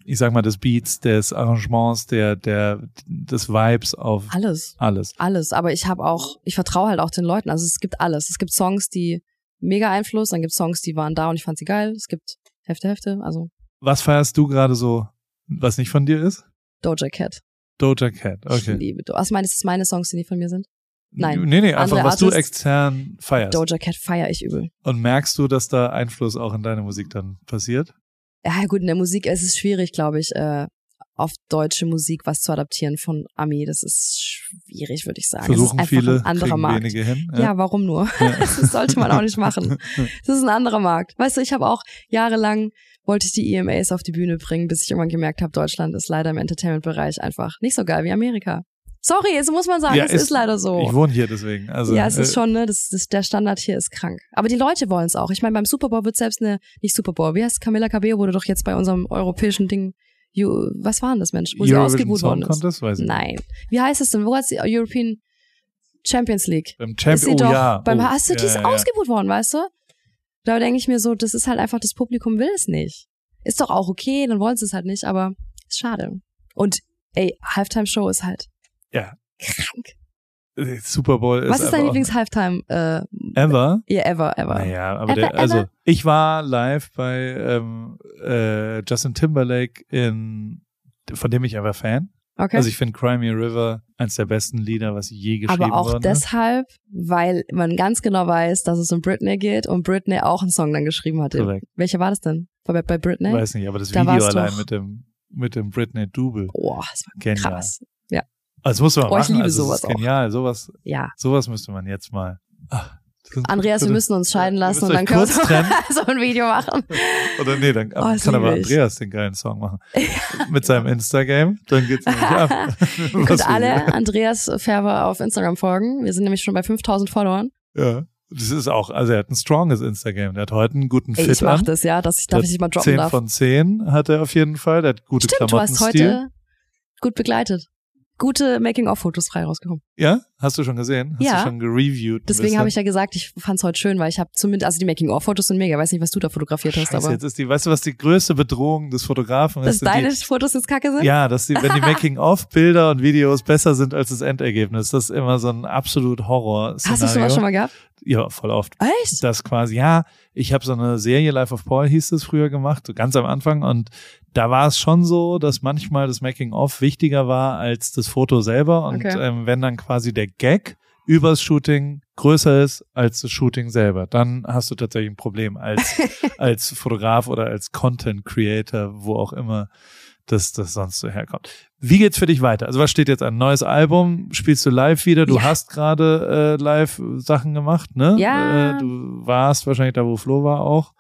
ich sag mal, des Beats, des Arrangements, der, der, des Vibes auf alles. Alles. Alles. Aber ich habe auch, ich vertraue halt auch den Leuten. Also es gibt alles. Es gibt Songs, die mega Einfluss, dann gibt Songs, die waren da und ich fand sie geil. Es gibt Hefte, Hefte, also. Was feierst du gerade so, was nicht von dir ist? Doja Cat. Doja Cat, okay. Ich liebe Doja. Was meinst du, meine Songs, die nicht von mir sind? Nein. Nee, nee, einfach was Artists, du extern feierst. Doja Cat feier ich übel. Und merkst du, dass da Einfluss auch in deine Musik dann passiert? Ja, gut, in der Musik ist es schwierig, glaube ich, äh, auf deutsche Musik was zu adaptieren von Ami. Das ist schwierig, würde ich sagen. Versuchen es ist viele, ein anderer Markt. wenige hin. Ja. ja, warum nur? Ja. das sollte man auch nicht machen. Das ist ein anderer Markt. Weißt du, ich habe auch jahrelang wollte ich die EMAs auf die Bühne bringen, bis ich irgendwann gemerkt habe, Deutschland ist leider im Entertainment-Bereich einfach nicht so geil wie Amerika. Sorry, jetzt muss man sagen, ja, es ist, ist, leider so. Ich wohne hier deswegen. Also, ja, es ist äh, schon, ne, das, das, der Standard hier ist krank. Aber die Leute wollen es auch. Ich meine, beim Super Bowl wird selbst eine, nicht Super Bowl, wie heißt Camilla Cabello wurde doch jetzt bei unserem europäischen Ding You, was war denn das, Mensch? Wo Eurovision sie ausgebucht worden ist? Contest, weiß ich Nein. Wie heißt es denn? Wo hat sie European Champions League? Beim Champions oh, doch, ja. Beim, oh, hast du, ja, die ist ja, ausgebucht worden, weißt du? Da denke ich mir so, das ist halt einfach, das Publikum will es nicht. Ist doch auch okay, dann wollen sie es halt nicht, aber ist schade. Und ey, Halftime Show ist halt ja. krank. Super Bowl ist Was ist dein Lieblings-Halftime? Äh, ever? Ja, yeah, ever, ever. Naja, aber ever, der, also ever? ich war live bei ähm, äh, Justin Timberlake in, von dem ich einfach Fan. Okay. Also ich finde Crimea River eins der besten Lieder, was je geschrieben wurde. Aber auch deshalb, weil man ganz genau weiß, dass es um Britney geht und Britney auch einen Song dann geschrieben hatte. Korrekt. Welcher war das denn? War bei, Britney? Weiß nicht, aber das da Video allein mit dem mit dem Britney Double. Boah, das war Genial. krass. Also muss man oh, machen. Ich liebe also sowas auch. Genial, sowas. Ja. Sowas müsste man jetzt mal. Ach, Andreas, wir müssen uns scheiden lassen und dann können wir so, so ein Video machen. Oder nee, dann oh, kann aber Andreas den geilen Song machen. Mit seinem Instagram, dann geht's nämlich ab. Ihr könnt alle Andreas Färber auf Instagram folgen. Wir sind nämlich schon bei 5000 Followern. Ja. Das ist auch, also er hat ein stronges Instagram. Der hat heute einen guten Fit Ey, ich mach an. das, ja, dass ich, darf ich dich mal droppen 10 darf. 10 von 10 hat er auf jeden Fall. Der hat gute Stimmt, du hast heute gut begleitet gute Making-of-Fotos frei rausgekommen. Ja? Hast du schon gesehen? Hast ja. du schon gereviewt? Deswegen habe ich ja gesagt, ich fand's heute schön, weil ich habe zumindest, also die Making-of-Fotos sind mega. Weiß nicht, was du da fotografiert hast, aber. Jetzt ist die, weißt du, was die größte Bedrohung des Fotografen dass ist? Dass deine die, Fotos jetzt kacke sind? Ja, dass die, wenn die Making-of-Bilder und Videos besser sind als das Endergebnis, das ist immer so ein absolut Horror. -Szenario. Hast du sowas schon mal gehabt? Ja, voll oft. Echt? Das quasi, ja, ich habe so eine Serie Life of Paul hieß es früher gemacht, so ganz am Anfang und da war es schon so, dass manchmal das Making-of wichtiger war als das Foto selber und okay. ähm, wenn dann quasi der Gag übers Shooting größer ist als das Shooting selber, dann hast du tatsächlich ein Problem als als Fotograf oder als Content Creator, wo auch immer das das sonst so herkommt. Wie geht's für dich weiter? Also was steht jetzt an? Neues Album? Spielst du live wieder? Du ja. hast gerade äh, live Sachen gemacht, ne? Ja. Äh, du warst wahrscheinlich da, wo Flo war auch.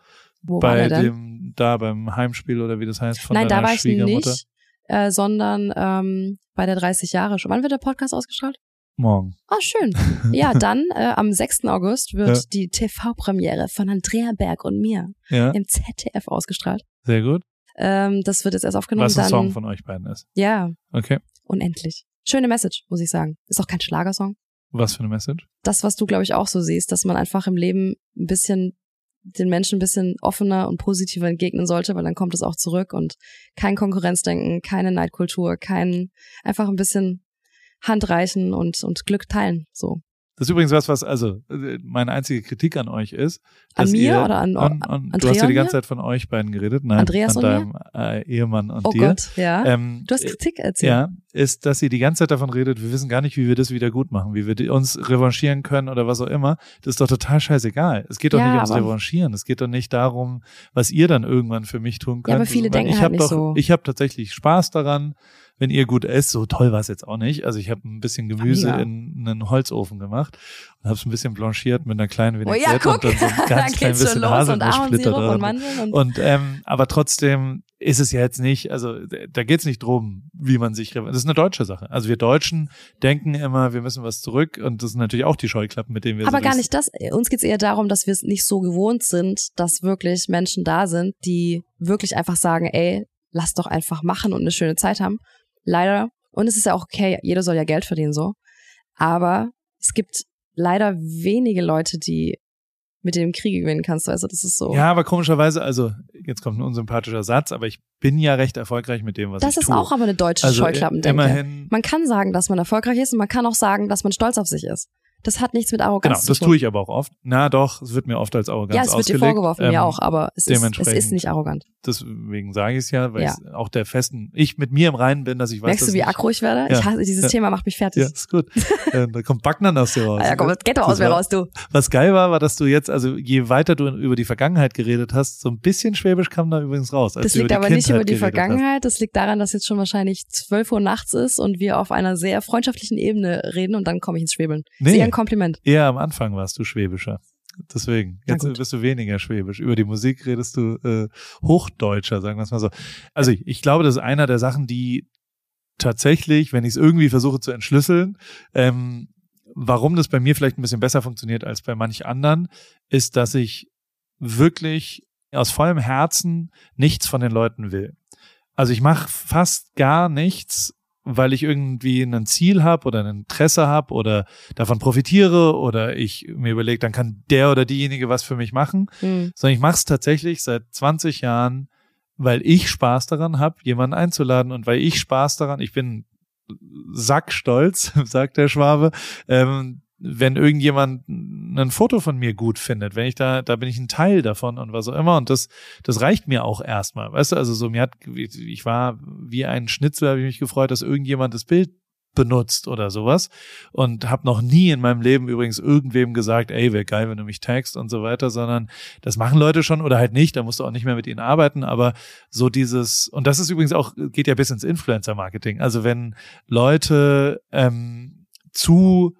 Wo bei war der dem da beim Heimspiel oder wie das heißt von Nein, da war ich nicht, äh, sondern ähm, bei der 30 Jahre. Wann wird der Podcast ausgestrahlt? Morgen. Ah, oh, schön. Ja, dann äh, am 6. August wird ja. die TV-Premiere von Andrea Berg und mir ja. im ZDF ausgestrahlt. Sehr gut. Ähm, das wird jetzt erst aufgenommen. Was ein dann, Song von euch beiden ist. Ja. Okay. Unendlich. Schöne Message, muss ich sagen. Ist auch kein Schlagersong. Was für eine Message? Das, was du, glaube ich, auch so siehst, dass man einfach im Leben ein bisschen den Menschen ein bisschen offener und positiver entgegnen sollte, weil dann kommt es auch zurück und kein Konkurrenzdenken, keine Neidkultur, kein einfach ein bisschen Handreichen und, und Glück teilen, so. Das ist übrigens was, was, also, äh, meine einzige Kritik an euch ist. An mir ihr, oder an, an, an Du hast ja die ganze Zeit von euch beiden geredet, nein, Andreas an deinem äh, Ehemann und oh dir. Gott, ja. Ähm, du hast Kritik erzählt. Ja, ist, dass ihr die ganze Zeit davon redet, wir wissen gar nicht, wie wir das wieder gut machen, wie wir uns revanchieren können oder was auch immer. Das ist doch total scheißegal. Es geht doch ja, nicht ums Revanchieren. Es geht doch nicht darum, was ihr dann irgendwann für mich tun könnt. Ja, aber viele denken ich halt nicht doch, so. Ich habe tatsächlich Spaß daran, wenn ihr gut esst. So toll war es jetzt auch nicht. Also ich habe ein bisschen Gemüse ja. in einen Holzofen gemacht und habe es ein bisschen blanchiert mit einer kleinen Vinaigrette oh ja, und dann so ein ganz klein bisschen Haselnusssplitter drin. Und, und ähm, aber trotzdem ist es ja jetzt nicht, also da geht es nicht drum, wie man sich, das ist eine deutsche Sache. Also wir Deutschen denken immer, wir müssen was zurück und das sind natürlich auch die Scheuklappen, mit denen wir Aber so gar nicht das, uns geht's eher darum, dass wir es nicht so gewohnt sind, dass wirklich Menschen da sind, die wirklich einfach sagen, ey, lass doch einfach machen und eine schöne Zeit haben. Leider, und es ist ja auch okay, jeder soll ja Geld verdienen so, aber es gibt leider wenige Leute, die mit dem Kriege gewinnen kannst. Also das ist so. Ja, aber komischerweise, also jetzt kommt ein unsympathischer Satz, aber ich bin ja recht erfolgreich mit dem, was das ich tue. Das ist auch aber eine deutsche also Scheuklappendenke. Immerhin. Man kann sagen, dass man erfolgreich ist und man kann auch sagen, dass man stolz auf sich ist. Das hat nichts mit Arroganz genau, zu tun. Genau, das tue ich aber auch oft. Na doch, es wird mir oft als Arroganz Ja, es wird ausgelegt. dir vorgeworfen, ähm, mir auch, aber es ist, es ist nicht arrogant. Deswegen sage ich es ja, weil ja. ich auch der festen, ich mit mir im Reinen bin, dass ich weiß, Merkst du, wie aggro ich werde? Ja. Ich hasse, dieses ja. Thema macht mich fertig. Ja, ist gut. äh, da kommt Backnern aus dir raus. Ja, komm, geht doch aus mir raus, du. Was geil war, war, dass du jetzt, also je weiter du über die Vergangenheit geredet hast, so ein bisschen Schwäbisch kam da übrigens raus. das liegt aber nicht über die Vergangenheit, hast. das liegt daran, dass jetzt schon wahrscheinlich 12 Uhr nachts ist und wir auf einer sehr freundschaftlichen Ebene reden und dann komme ich ins Schwebeln. Nee, Kompliment. Eher am Anfang warst du schwäbischer. Deswegen. Jetzt bist du weniger schwäbisch. Über die Musik redest du äh, Hochdeutscher, sagen wir es mal so. Also ich, ich glaube, das ist einer der Sachen, die tatsächlich, wenn ich es irgendwie versuche zu entschlüsseln, ähm, warum das bei mir vielleicht ein bisschen besser funktioniert als bei manch anderen, ist, dass ich wirklich aus vollem Herzen nichts von den Leuten will. Also ich mache fast gar nichts, weil ich irgendwie ein Ziel habe oder ein Interesse habe oder davon profitiere oder ich mir überlege, dann kann der oder diejenige was für mich machen, mhm. sondern ich mache es tatsächlich seit 20 Jahren, weil ich Spaß daran habe, jemanden einzuladen und weil ich Spaß daran, ich bin sackstolz, sagt der Schwabe, ähm, wenn irgendjemand ein Foto von mir gut findet, wenn ich da, da bin ich ein Teil davon und was auch immer. Und das, das reicht mir auch erstmal, weißt du, also so mir hat, ich war wie ein Schnitzel, habe ich mich gefreut, dass irgendjemand das Bild benutzt oder sowas. Und habe noch nie in meinem Leben übrigens irgendwem gesagt, ey, wäre geil, wenn du mich tagst und so weiter, sondern das machen Leute schon oder halt nicht, da musst du auch nicht mehr mit ihnen arbeiten, aber so dieses und das ist übrigens auch geht ja bis ins Influencer Marketing. Also wenn Leute ähm, zu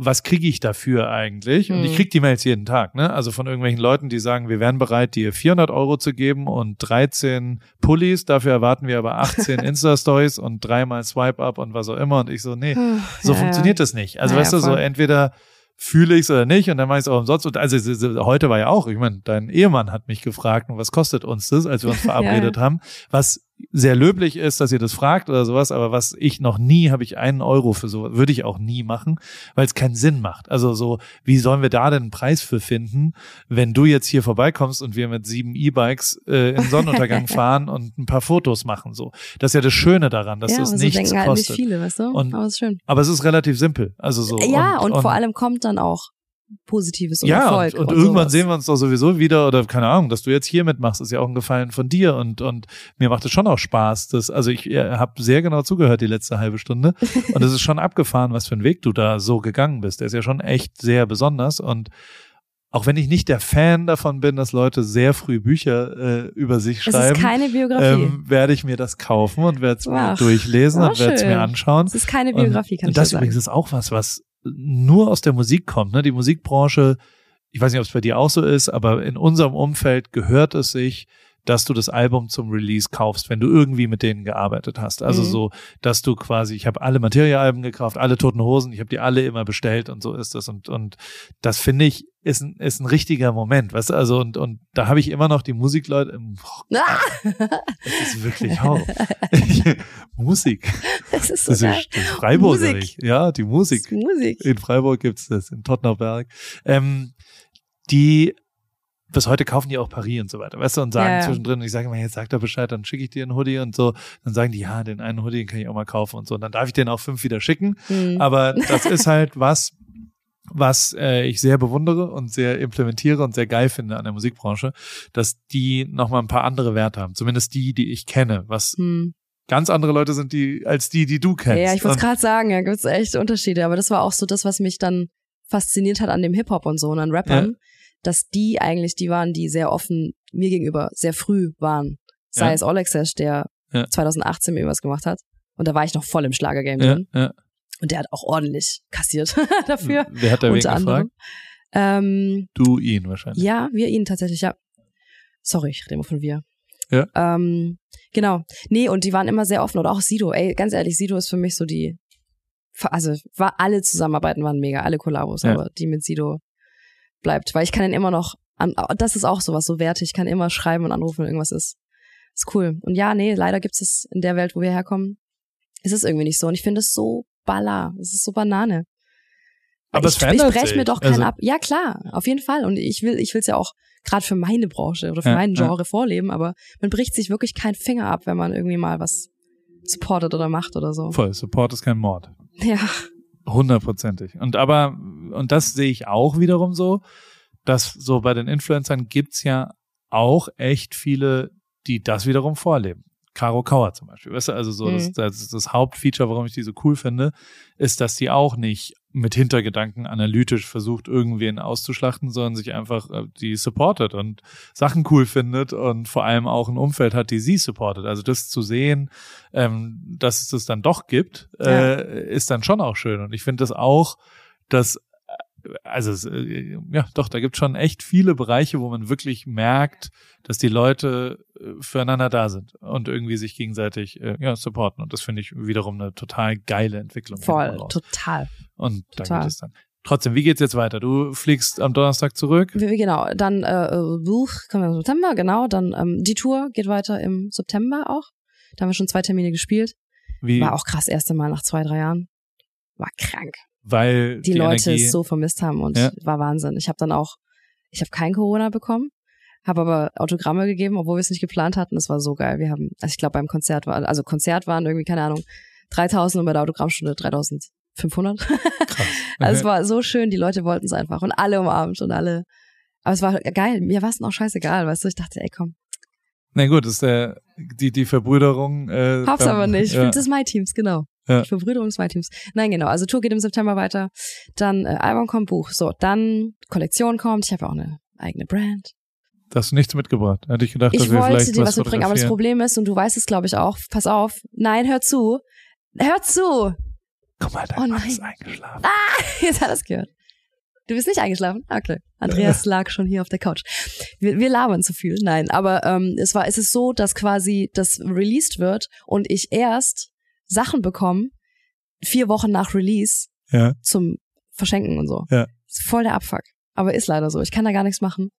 was kriege ich dafür eigentlich? Und ich hm. kriege die Mails jeden Tag, ne? Also von irgendwelchen Leuten, die sagen, wir wären bereit, dir 400 Euro zu geben und 13 Pullis, dafür erwarten wir aber 18 Insta-Stories und dreimal Swipe-Up und was auch immer. Und ich so, nee, so ja, funktioniert ja. das nicht. Also ja, weißt du, so entweder fühle ich es oder nicht und dann mache ich es auch umsonst. Und also heute war ja auch, ich meine, dein Ehemann hat mich gefragt, was kostet uns das, als wir uns verabredet haben, was sehr löblich ist, dass ihr das fragt oder sowas, aber was ich noch nie, habe ich einen Euro für so, würde ich auch nie machen, weil es keinen Sinn macht. Also so, wie sollen wir da denn einen Preis für finden, wenn du jetzt hier vorbeikommst und wir mit sieben E-Bikes äh, in Sonnenuntergang fahren und ein paar Fotos machen, so. Das ist ja das Schöne daran, dass ja, es nichts denken halt kostet. Nicht viele, weißt du? Und, aber, ist schön. aber es ist relativ simpel, also so. Ja, und, und, und vor allem kommt dann auch Positives und ja, Erfolg. Und, und, und irgendwann sowas. sehen wir uns doch sowieso wieder oder keine Ahnung, dass du jetzt hier mitmachst, ist ja auch ein Gefallen von dir und und mir macht es schon auch Spaß. Das, also ich habe sehr genau zugehört die letzte halbe Stunde und es ist schon abgefahren, was für ein Weg du da so gegangen bist. Der ist ja schon echt sehr besonders und auch wenn ich nicht der Fan davon bin, dass Leute sehr früh Bücher äh, über sich schreiben, ist keine Biografie. Ähm, werde ich mir das kaufen und werde es mir durchlesen und werde es mir anschauen. Das ist keine Biografie, kann und, ich Das sagen. übrigens ist auch was, was nur aus der Musik kommt. Ne? Die Musikbranche, ich weiß nicht, ob es bei dir auch so ist, aber in unserem Umfeld gehört es sich, dass du das Album zum Release kaufst, wenn du irgendwie mit denen gearbeitet hast. Also mhm. so, dass du quasi, ich habe alle Materialben gekauft, alle Toten Hosen, ich habe die alle immer bestellt und so ist das. Und, und das finde ich, ist ein, ist ein richtiger Moment, weißt du, also und, und da habe ich immer noch die Musikleute im, oh, ah! das ist wirklich Horror. Musik. Das ist so das ist, das ist Freiburg, Musik. ja, die Musik. Musik. In Freiburg gibt's das, in Tottenberg. Ähm, die bis heute kaufen die auch Paris und so weiter, weißt du, und sagen ja, ja. zwischendrin, ich sage immer, jetzt sag doch Bescheid, dann schicke ich dir einen Hoodie und so. Dann sagen die, ja, den einen Hoodie kann ich auch mal kaufen und so. Und dann darf ich den auch fünf wieder schicken. Mhm. Aber das ist halt was, was äh, ich sehr bewundere und sehr implementiere und sehr geil finde an der Musikbranche, dass die nochmal ein paar andere Werte haben. Zumindest die, die ich kenne, was mhm. ganz andere Leute sind, die als die, die du kennst. Ja, ich wollte gerade sagen, ja, gibt es echt Unterschiede. Aber das war auch so das, was mich dann fasziniert hat an dem Hip-Hop und so und an Rappern. Ja dass die eigentlich die waren, die sehr offen mir gegenüber sehr früh waren. Sei ja. es Olexesh, der ja. 2018 mir irgendwas gemacht hat. Und da war ich noch voll im Schlagergame ja, drin. Ja. Und der hat auch ordentlich kassiert dafür. Wer hat da unter anderem. Ähm, du ihn wahrscheinlich. Ja, wir ihn tatsächlich, ja. Sorry, ich rede immer von wir. Ja. Ähm, genau. Nee, und die waren immer sehr offen. Oder auch Sido. Ey, ganz ehrlich, Sido ist für mich so die. Also, war alle Zusammenarbeiten waren mega, alle Kollabos, ja. aber die mit Sido bleibt, weil ich kann ihn immer noch, an, das ist auch sowas, so Werte, ich kann immer schreiben und anrufen, wenn irgendwas ist. Ist cool. Und ja, nee, leider gibt es in der Welt, wo wir herkommen, ist es irgendwie nicht so. Und ich finde es so baller, es ist so Banane. Aber ich, es verändert ich breche mir doch keinen also, ab. Ja, klar, auf jeden Fall. Und ich will, ich will es ja auch gerade für meine Branche oder für ja, meinen Genre ja. vorleben, aber man bricht sich wirklich keinen Finger ab, wenn man irgendwie mal was supportet oder macht oder so. Voll, Support ist kein Mord. Ja. Hundertprozentig. Und aber, und das sehe ich auch wiederum so, dass so bei den Influencern gibt's ja auch echt viele, die das wiederum vorleben. Caro Kauer zum Beispiel. Weißt du, also so mhm. das, das, das Hauptfeature, warum ich die so cool finde, ist, dass die auch nicht mit Hintergedanken analytisch versucht, irgendwen auszuschlachten, sondern sich einfach äh, die supportet und Sachen cool findet und vor allem auch ein Umfeld hat, die sie supportet. Also das zu sehen, ähm, dass es das dann doch gibt, äh, ja. ist dann schon auch schön. Und ich finde das auch, dass also äh, ja, doch, da gibt schon echt viele Bereiche, wo man wirklich merkt, dass die Leute äh, füreinander da sind und irgendwie sich gegenseitig äh, ja, supporten. Und das finde ich wiederum eine total geile Entwicklung. Voll, total. Und total. geht es dann. Trotzdem, wie geht's jetzt weiter? Du fliegst am Donnerstag zurück? Wie, genau, dann äh, Buch kommen wir im September, genau. Dann ähm, die Tour geht weiter im September auch. Da haben wir schon zwei Termine gespielt. Wie? War auch krass, erste Mal nach zwei, drei Jahren. War krank weil die, die Leute Energie es so vermisst haben und ja. war Wahnsinn. Ich habe dann auch, ich habe kein Corona bekommen, habe aber Autogramme gegeben, obwohl wir es nicht geplant hatten. Es war so geil. Wir haben, also ich glaube beim Konzert war, also Konzert waren irgendwie keine Ahnung 3000 und bei der Autogrammstunde 3500. Krass. Okay. Also es war so schön, die Leute wollten es einfach und alle umarmt und alle. Aber es war geil. Mir war es auch scheißegal, weißt du. Ich dachte, ey, komm. Na gut, ist der, die, die Verbrüderung. Äh, Hab's dann, aber nicht. Ja. Das ist My Teams, genau. Ja. Verbrüderung ist My Teams. Nein, genau. Also Tour geht im September weiter. Dann äh, Album kommt, Buch. So, dann Kollektion kommt. Ich habe auch eine eigene Brand. Da hast du nichts mitgebracht. Hätte ich gedacht, ich dass wir wollte dir was mitbringen, aber das Problem ist, und du weißt es, glaube ich, auch, pass auf, nein, hör zu. Hör zu! Guck mal, dein oh, Mann ist eingeschlafen. Ah, jetzt hat er es gehört. Du bist nicht eingeschlafen? Okay. Andreas lag schon hier auf der Couch. Wir, wir labern zu viel. Nein, aber ähm, es war, es ist so, dass quasi das released wird und ich erst Sachen bekomme, vier Wochen nach Release ja. zum Verschenken und so. Ja. Ist voll der Abfuck. Aber ist leider so. Ich kann da gar nichts machen.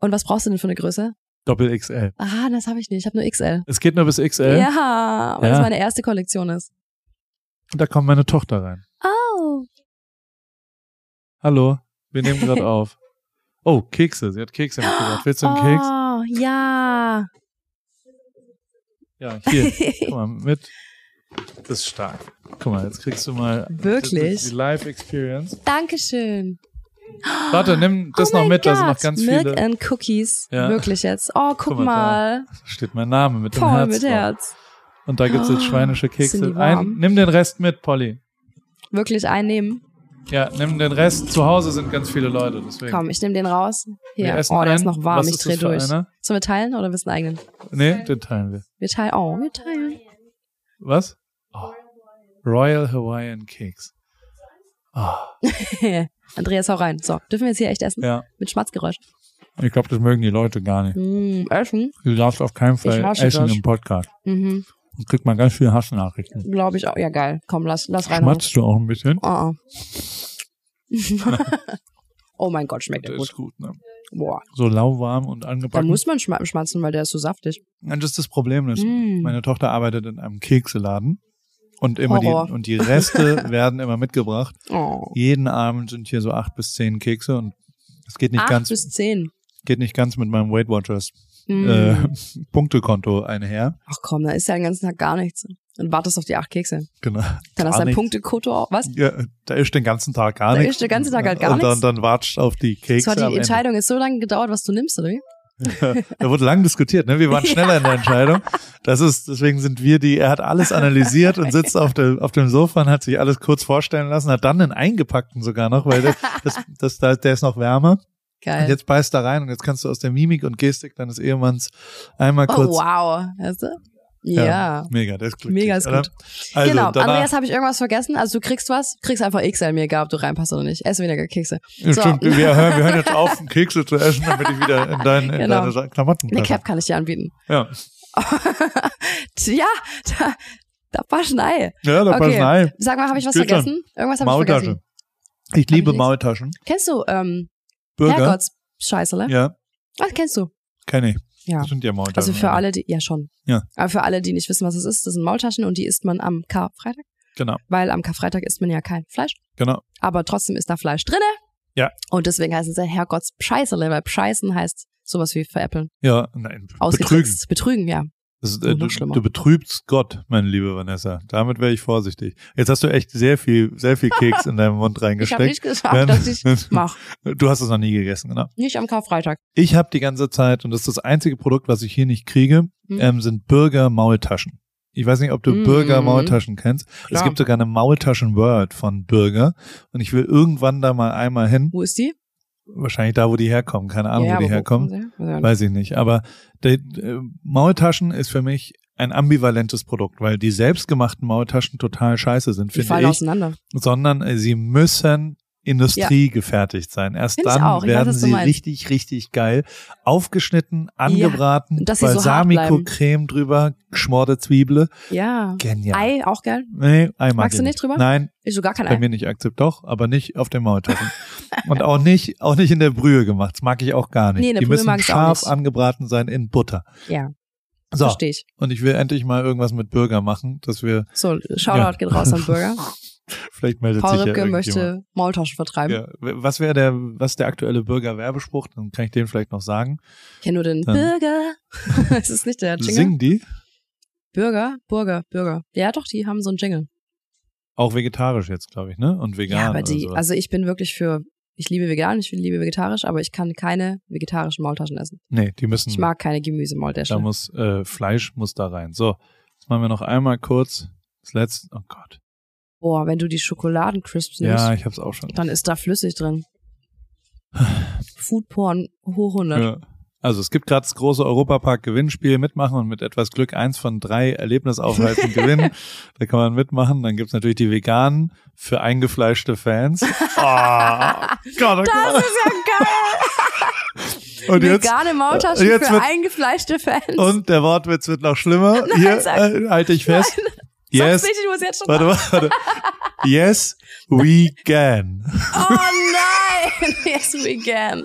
Und was brauchst du denn für eine Größe? Doppel XL. Ah, das habe ich nicht. Ich habe nur XL. Es geht nur bis XL? Ja, weil ja. das meine erste Kollektion ist. Und da kommt meine Tochter rein. Oh. Hallo, wir nehmen gerade auf. Oh, Kekse. Sie hat Kekse mitgebracht. Willst du einen oh, Keks? Oh, ja. Ja, hier. Guck mal, mit. Das ist stark. Guck mal, jetzt kriegst du mal Wirklich? die Live Experience. Dankeschön. Warte, nimm das oh noch mit, God. da sind noch ganz Milk viele. and Cookies. Ja. Wirklich jetzt. Oh, guck, guck mal. mal. Da steht mein Name mit Paul dem Herz. mit Herz. Und da gibt's jetzt schweinische Kekse. Ein, nimm den Rest mit, Polly. Wirklich einnehmen? Ja, nimm den Rest. Zu Hause sind ganz viele Leute, deswegen. Komm, ich nehme den raus. Hier. Oh, der ist noch warm. Was ich dreh durch. Einer? Sollen wir teilen oder willst du einen eigenen? Nee, den teilen wir. Wir teilen. Oh, wir teilen. Was? Oh. Royal Hawaiian Cakes. Oh. Andreas, hau rein. So, dürfen wir jetzt hier echt essen? Ja. Mit Schmatzgeräusch. Ich glaube, das mögen die Leute gar nicht. Mm, essen? Du darfst auf keinen Fall essen das. im Podcast. Mhm. Und kriegt man ganz viele Hassnachrichten. Glaube ich auch. Ja, geil. Komm, lass, lass rein. Schmatzt du auch ein bisschen? Oh, oh. oh mein Gott, schmeckt der gut. ist gut, ne? Boah. So lauwarm und angebacken. Da muss man schmatzen, weil der ist so saftig. Ja, das ist das Problem. Ist, mm. Meine Tochter arbeitet in einem Kekseladen. Und immer die, und die Reste werden immer mitgebracht. Oh. Jeden Abend sind hier so acht bis zehn Kekse und es geht nicht acht ganz. bis zehn. Geht nicht ganz mit meinem Weight Watchers mm. äh, Punktekonto einher. Ach komm, da ist ja den ganzen Tag gar nichts. Und wartest auf die acht Kekse. Genau. Dann hast du dein Punktekonto auch, was? Ja, da ist den ganzen Tag gar da nichts. Da ist den ganzen Tag halt gar nichts. Und dann, dann wartest auf die Kekse. So hat die Entscheidung ist so lange gedauert, was du nimmst, oder wie? da wurde lang diskutiert, ne? Wir waren schneller in der Entscheidung. Das ist, deswegen sind wir die, er hat alles analysiert und sitzt auf, der, auf dem Sofa und hat sich alles kurz vorstellen lassen, hat dann einen eingepackten sogar noch, weil das, das, das, der ist noch wärmer. Geil. Und jetzt beißt da rein und jetzt kannst du aus der Mimik und Gestik deines Ehemanns einmal kurz. Oh, wow. Weißt du? Ja. ja. Mega, das ist glücklich. Mega ist gut. Also, genau, Andreas, habe ich irgendwas vergessen? Also du kriegst was, kriegst einfach XL mir egal, ob du reinpasst oder nicht. Ess weniger Kekse. Ja, so. Stimmt, wir hören, wir hören jetzt auf, Kekse zu essen, damit ich wieder in, dein, in genau. deine Klamotten passe. Eine Cap kann ich dir anbieten. Ja. ja, da, da war Schnei. Ja, da okay. war Schnei. Sag mal, habe ich was Geht vergessen? Schon. Irgendwas habe ich vergessen. Ich liebe Maultaschen. Kennst du ähm, Burger? Herrgotts-Scheiße, ne? Ja. Was kennst du? Kenn ich. Ja. Das sind ja Maultaschen. Also für alle, die, ja schon. Ja. Aber für alle, die nicht wissen, was es ist, das sind Maultaschen und die isst man am Karfreitag. Genau. Weil am Karfreitag isst man ja kein Fleisch. Genau. Aber trotzdem ist da Fleisch drinne. Ja. Und deswegen heißt es ja Herrgotts Scheißele, weil Scheißen heißt sowas wie veräppeln. Ja, nein. Betrügen. Betrügen, ja. Ist, äh, du, du betrübst Gott, meine liebe Vanessa. Damit wäre ich vorsichtig. Jetzt hast du echt sehr viel, sehr viel Keks in deinem Mund reingesteckt. Ich habe nicht gesagt, dass ich mach. Du hast es noch nie gegessen, genau. Nicht am Karfreitag. Ich habe die ganze Zeit, und das ist das einzige Produkt, was ich hier nicht kriege, hm. ähm, sind Burger-Maultaschen. Ich weiß nicht, ob du mm. Burger-Maultaschen kennst. Klar. Es gibt sogar eine Maultaschen-Word von Burger. Und ich will irgendwann da mal einmal hin. Wo ist die? Wahrscheinlich da, wo die herkommen. Keine Ahnung, ja, wo die herkommen. Weiß ich nicht. Aber die, äh, Maultaschen ist für mich ein ambivalentes Produkt, weil die selbstgemachten Maultaschen total scheiße sind, finde ich. auseinander. Sondern äh, sie müssen Industrie ja. gefertigt sein. Erst Find dann werden sie richtig, richtig geil aufgeschnitten, angebraten, ja, Balsamico-Creme so drüber, geschmorte Zwiebel. Ja. Genial. Ei auch geil? Nee, Ei mag Magst du nicht drüber? Nein. Ich so gar kein Bei Ei. mir nicht akzept, doch, aber nicht auf den Maultaschen. Und auch nicht, auch nicht in der Brühe gemacht. Das mag ich auch gar nicht. Nee, in der Die Brühe müssen mag scharf angebraten sein in Butter. Ja. So. Verstehe ich. Und ich will endlich mal irgendwas mit Burger machen, dass wir. So, Shoutout ja. geht raus an Burger. Vielleicht meldet Paul sich Rübke ja möchte Maultaschen vertreiben. Ja. Was wäre der, was der aktuelle Burger-Werbespruch? Dann kann ich den vielleicht noch sagen. Ich kenne nur den Dann. Burger. das ist nicht der Jingle. Singen die? Bürger, Burger, Bürger. Ja, doch, die haben so einen Jingle. Auch vegetarisch jetzt, glaube ich, ne? Und vegan. Ja, aber die, also ich bin wirklich für, ich liebe vegan, ich liebe vegetarisch, aber ich kann keine vegetarischen Maultaschen essen. Nee, die müssen. Ich mag keine Gemüse-Maultaschen. Da muss, äh, Fleisch muss da rein. So, jetzt machen wir noch einmal kurz das letzte, oh Gott. Boah, wenn du die Schokoladencrisps nimmst. Ja, ich hab's auch schon. Dann ist da flüssig drin. Foodporn hoch 100. Ja. Also es gibt gerade das große Europapark-Gewinnspiel mitmachen und mit etwas Glück eins von drei Erlebnisaufhalten gewinnen. Da kann man mitmachen. Dann gibt's natürlich die veganen für eingefleischte Fans. Oh, Gott, oh das ist ja geil. Und Vegane jetzt, Maultaschen jetzt für wird, eingefleischte Fans. Und der Wortwitz wird noch schlimmer. Nein, Hier äh, halte ich fest. Nein. Yes. Nicht, ich muss jetzt schon warte, warte. Yes, we can. Oh nein. Yes, we can.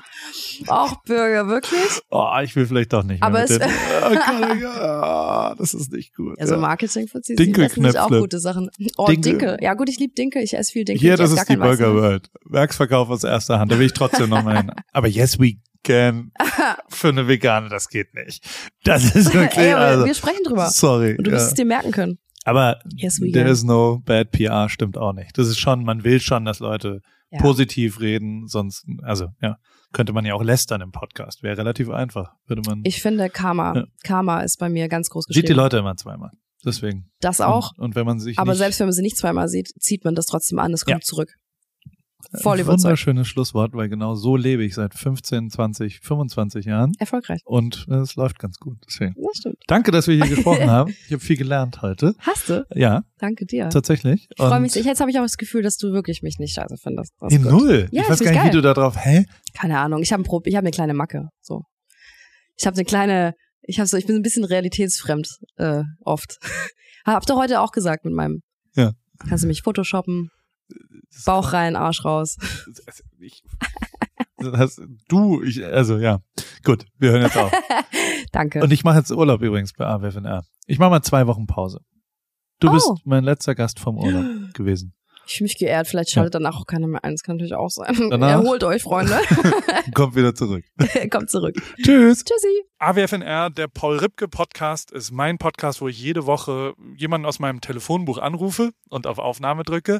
Auch Bürger, wirklich? Oh, ich will vielleicht doch nicht. Aber es, oh, oh, das ist nicht gut. Also Marketing für sie sind auch gute Sachen. Oh, Dinkel. Dinkel. Ja gut, ich liebe Dinkel. Ich esse viel Dinkel. Hier, das ist die Burger World. Werksverkauf aus erster Hand. Da will ich trotzdem noch mal hin. Aber yes, we can. Für eine Vegane, das geht nicht. Das ist wirklich. Ey, also, wir sprechen drüber. Sorry. Und du wirst ja. es dir merken können. Aber yes, there is no bad PR stimmt auch nicht. Das ist schon, man will schon, dass Leute ja. positiv reden, sonst, also ja, könnte man ja auch lästern im Podcast. Wäre relativ einfach, würde man. Ich finde Karma, ja. Karma ist bei mir ganz groß geschrieben. Sieht die Leute immer zweimal. Deswegen. Das auch. Und, und wenn man sich. Aber selbst wenn man sie nicht zweimal sieht, zieht man das trotzdem an, es kommt ja. zurück. Voll Ein wunderschönes Schlusswort, weil genau so lebe ich seit 15, 20, 25 Jahren. Erfolgreich. Und äh, es läuft ganz gut. Deswegen. Das stimmt. Danke, dass wir hier gesprochen haben. Ich habe viel gelernt heute. Hast du? Ja. Danke dir. Tatsächlich. Ich freue mich. Jetzt habe ich auch das Gefühl, dass du wirklich mich nicht scheiße findest. In null. Ja, ich weiß gar nicht, geil. wie du da drauf. Hä? Keine Ahnung. Ich habe ein ich habe eine kleine Macke. So. Ich habe eine kleine. Ich habe so. Ich bin ein bisschen realitätsfremd äh, oft. Habt ihr heute auch gesagt mit meinem. Ja. Kannst du mich photoshoppen? Bauch rein, Arsch raus. Ich, das, du, ich, also ja. Gut, wir hören jetzt auf. Danke. Und ich mache jetzt Urlaub übrigens bei AWFNR. Ich mache mal zwei Wochen Pause. Du oh. bist mein letzter Gast vom Urlaub gewesen. Ich fühle mich geehrt. Vielleicht schaltet ja. danach auch keiner mehr ein. Das kann natürlich auch sein. Danach Erholt euch, Freunde. Kommt wieder zurück. Kommt zurück. Tschüss. Tschüssi. AWFNR, der Paul Ripke Podcast, ist mein Podcast, wo ich jede Woche jemanden aus meinem Telefonbuch anrufe und auf Aufnahme drücke.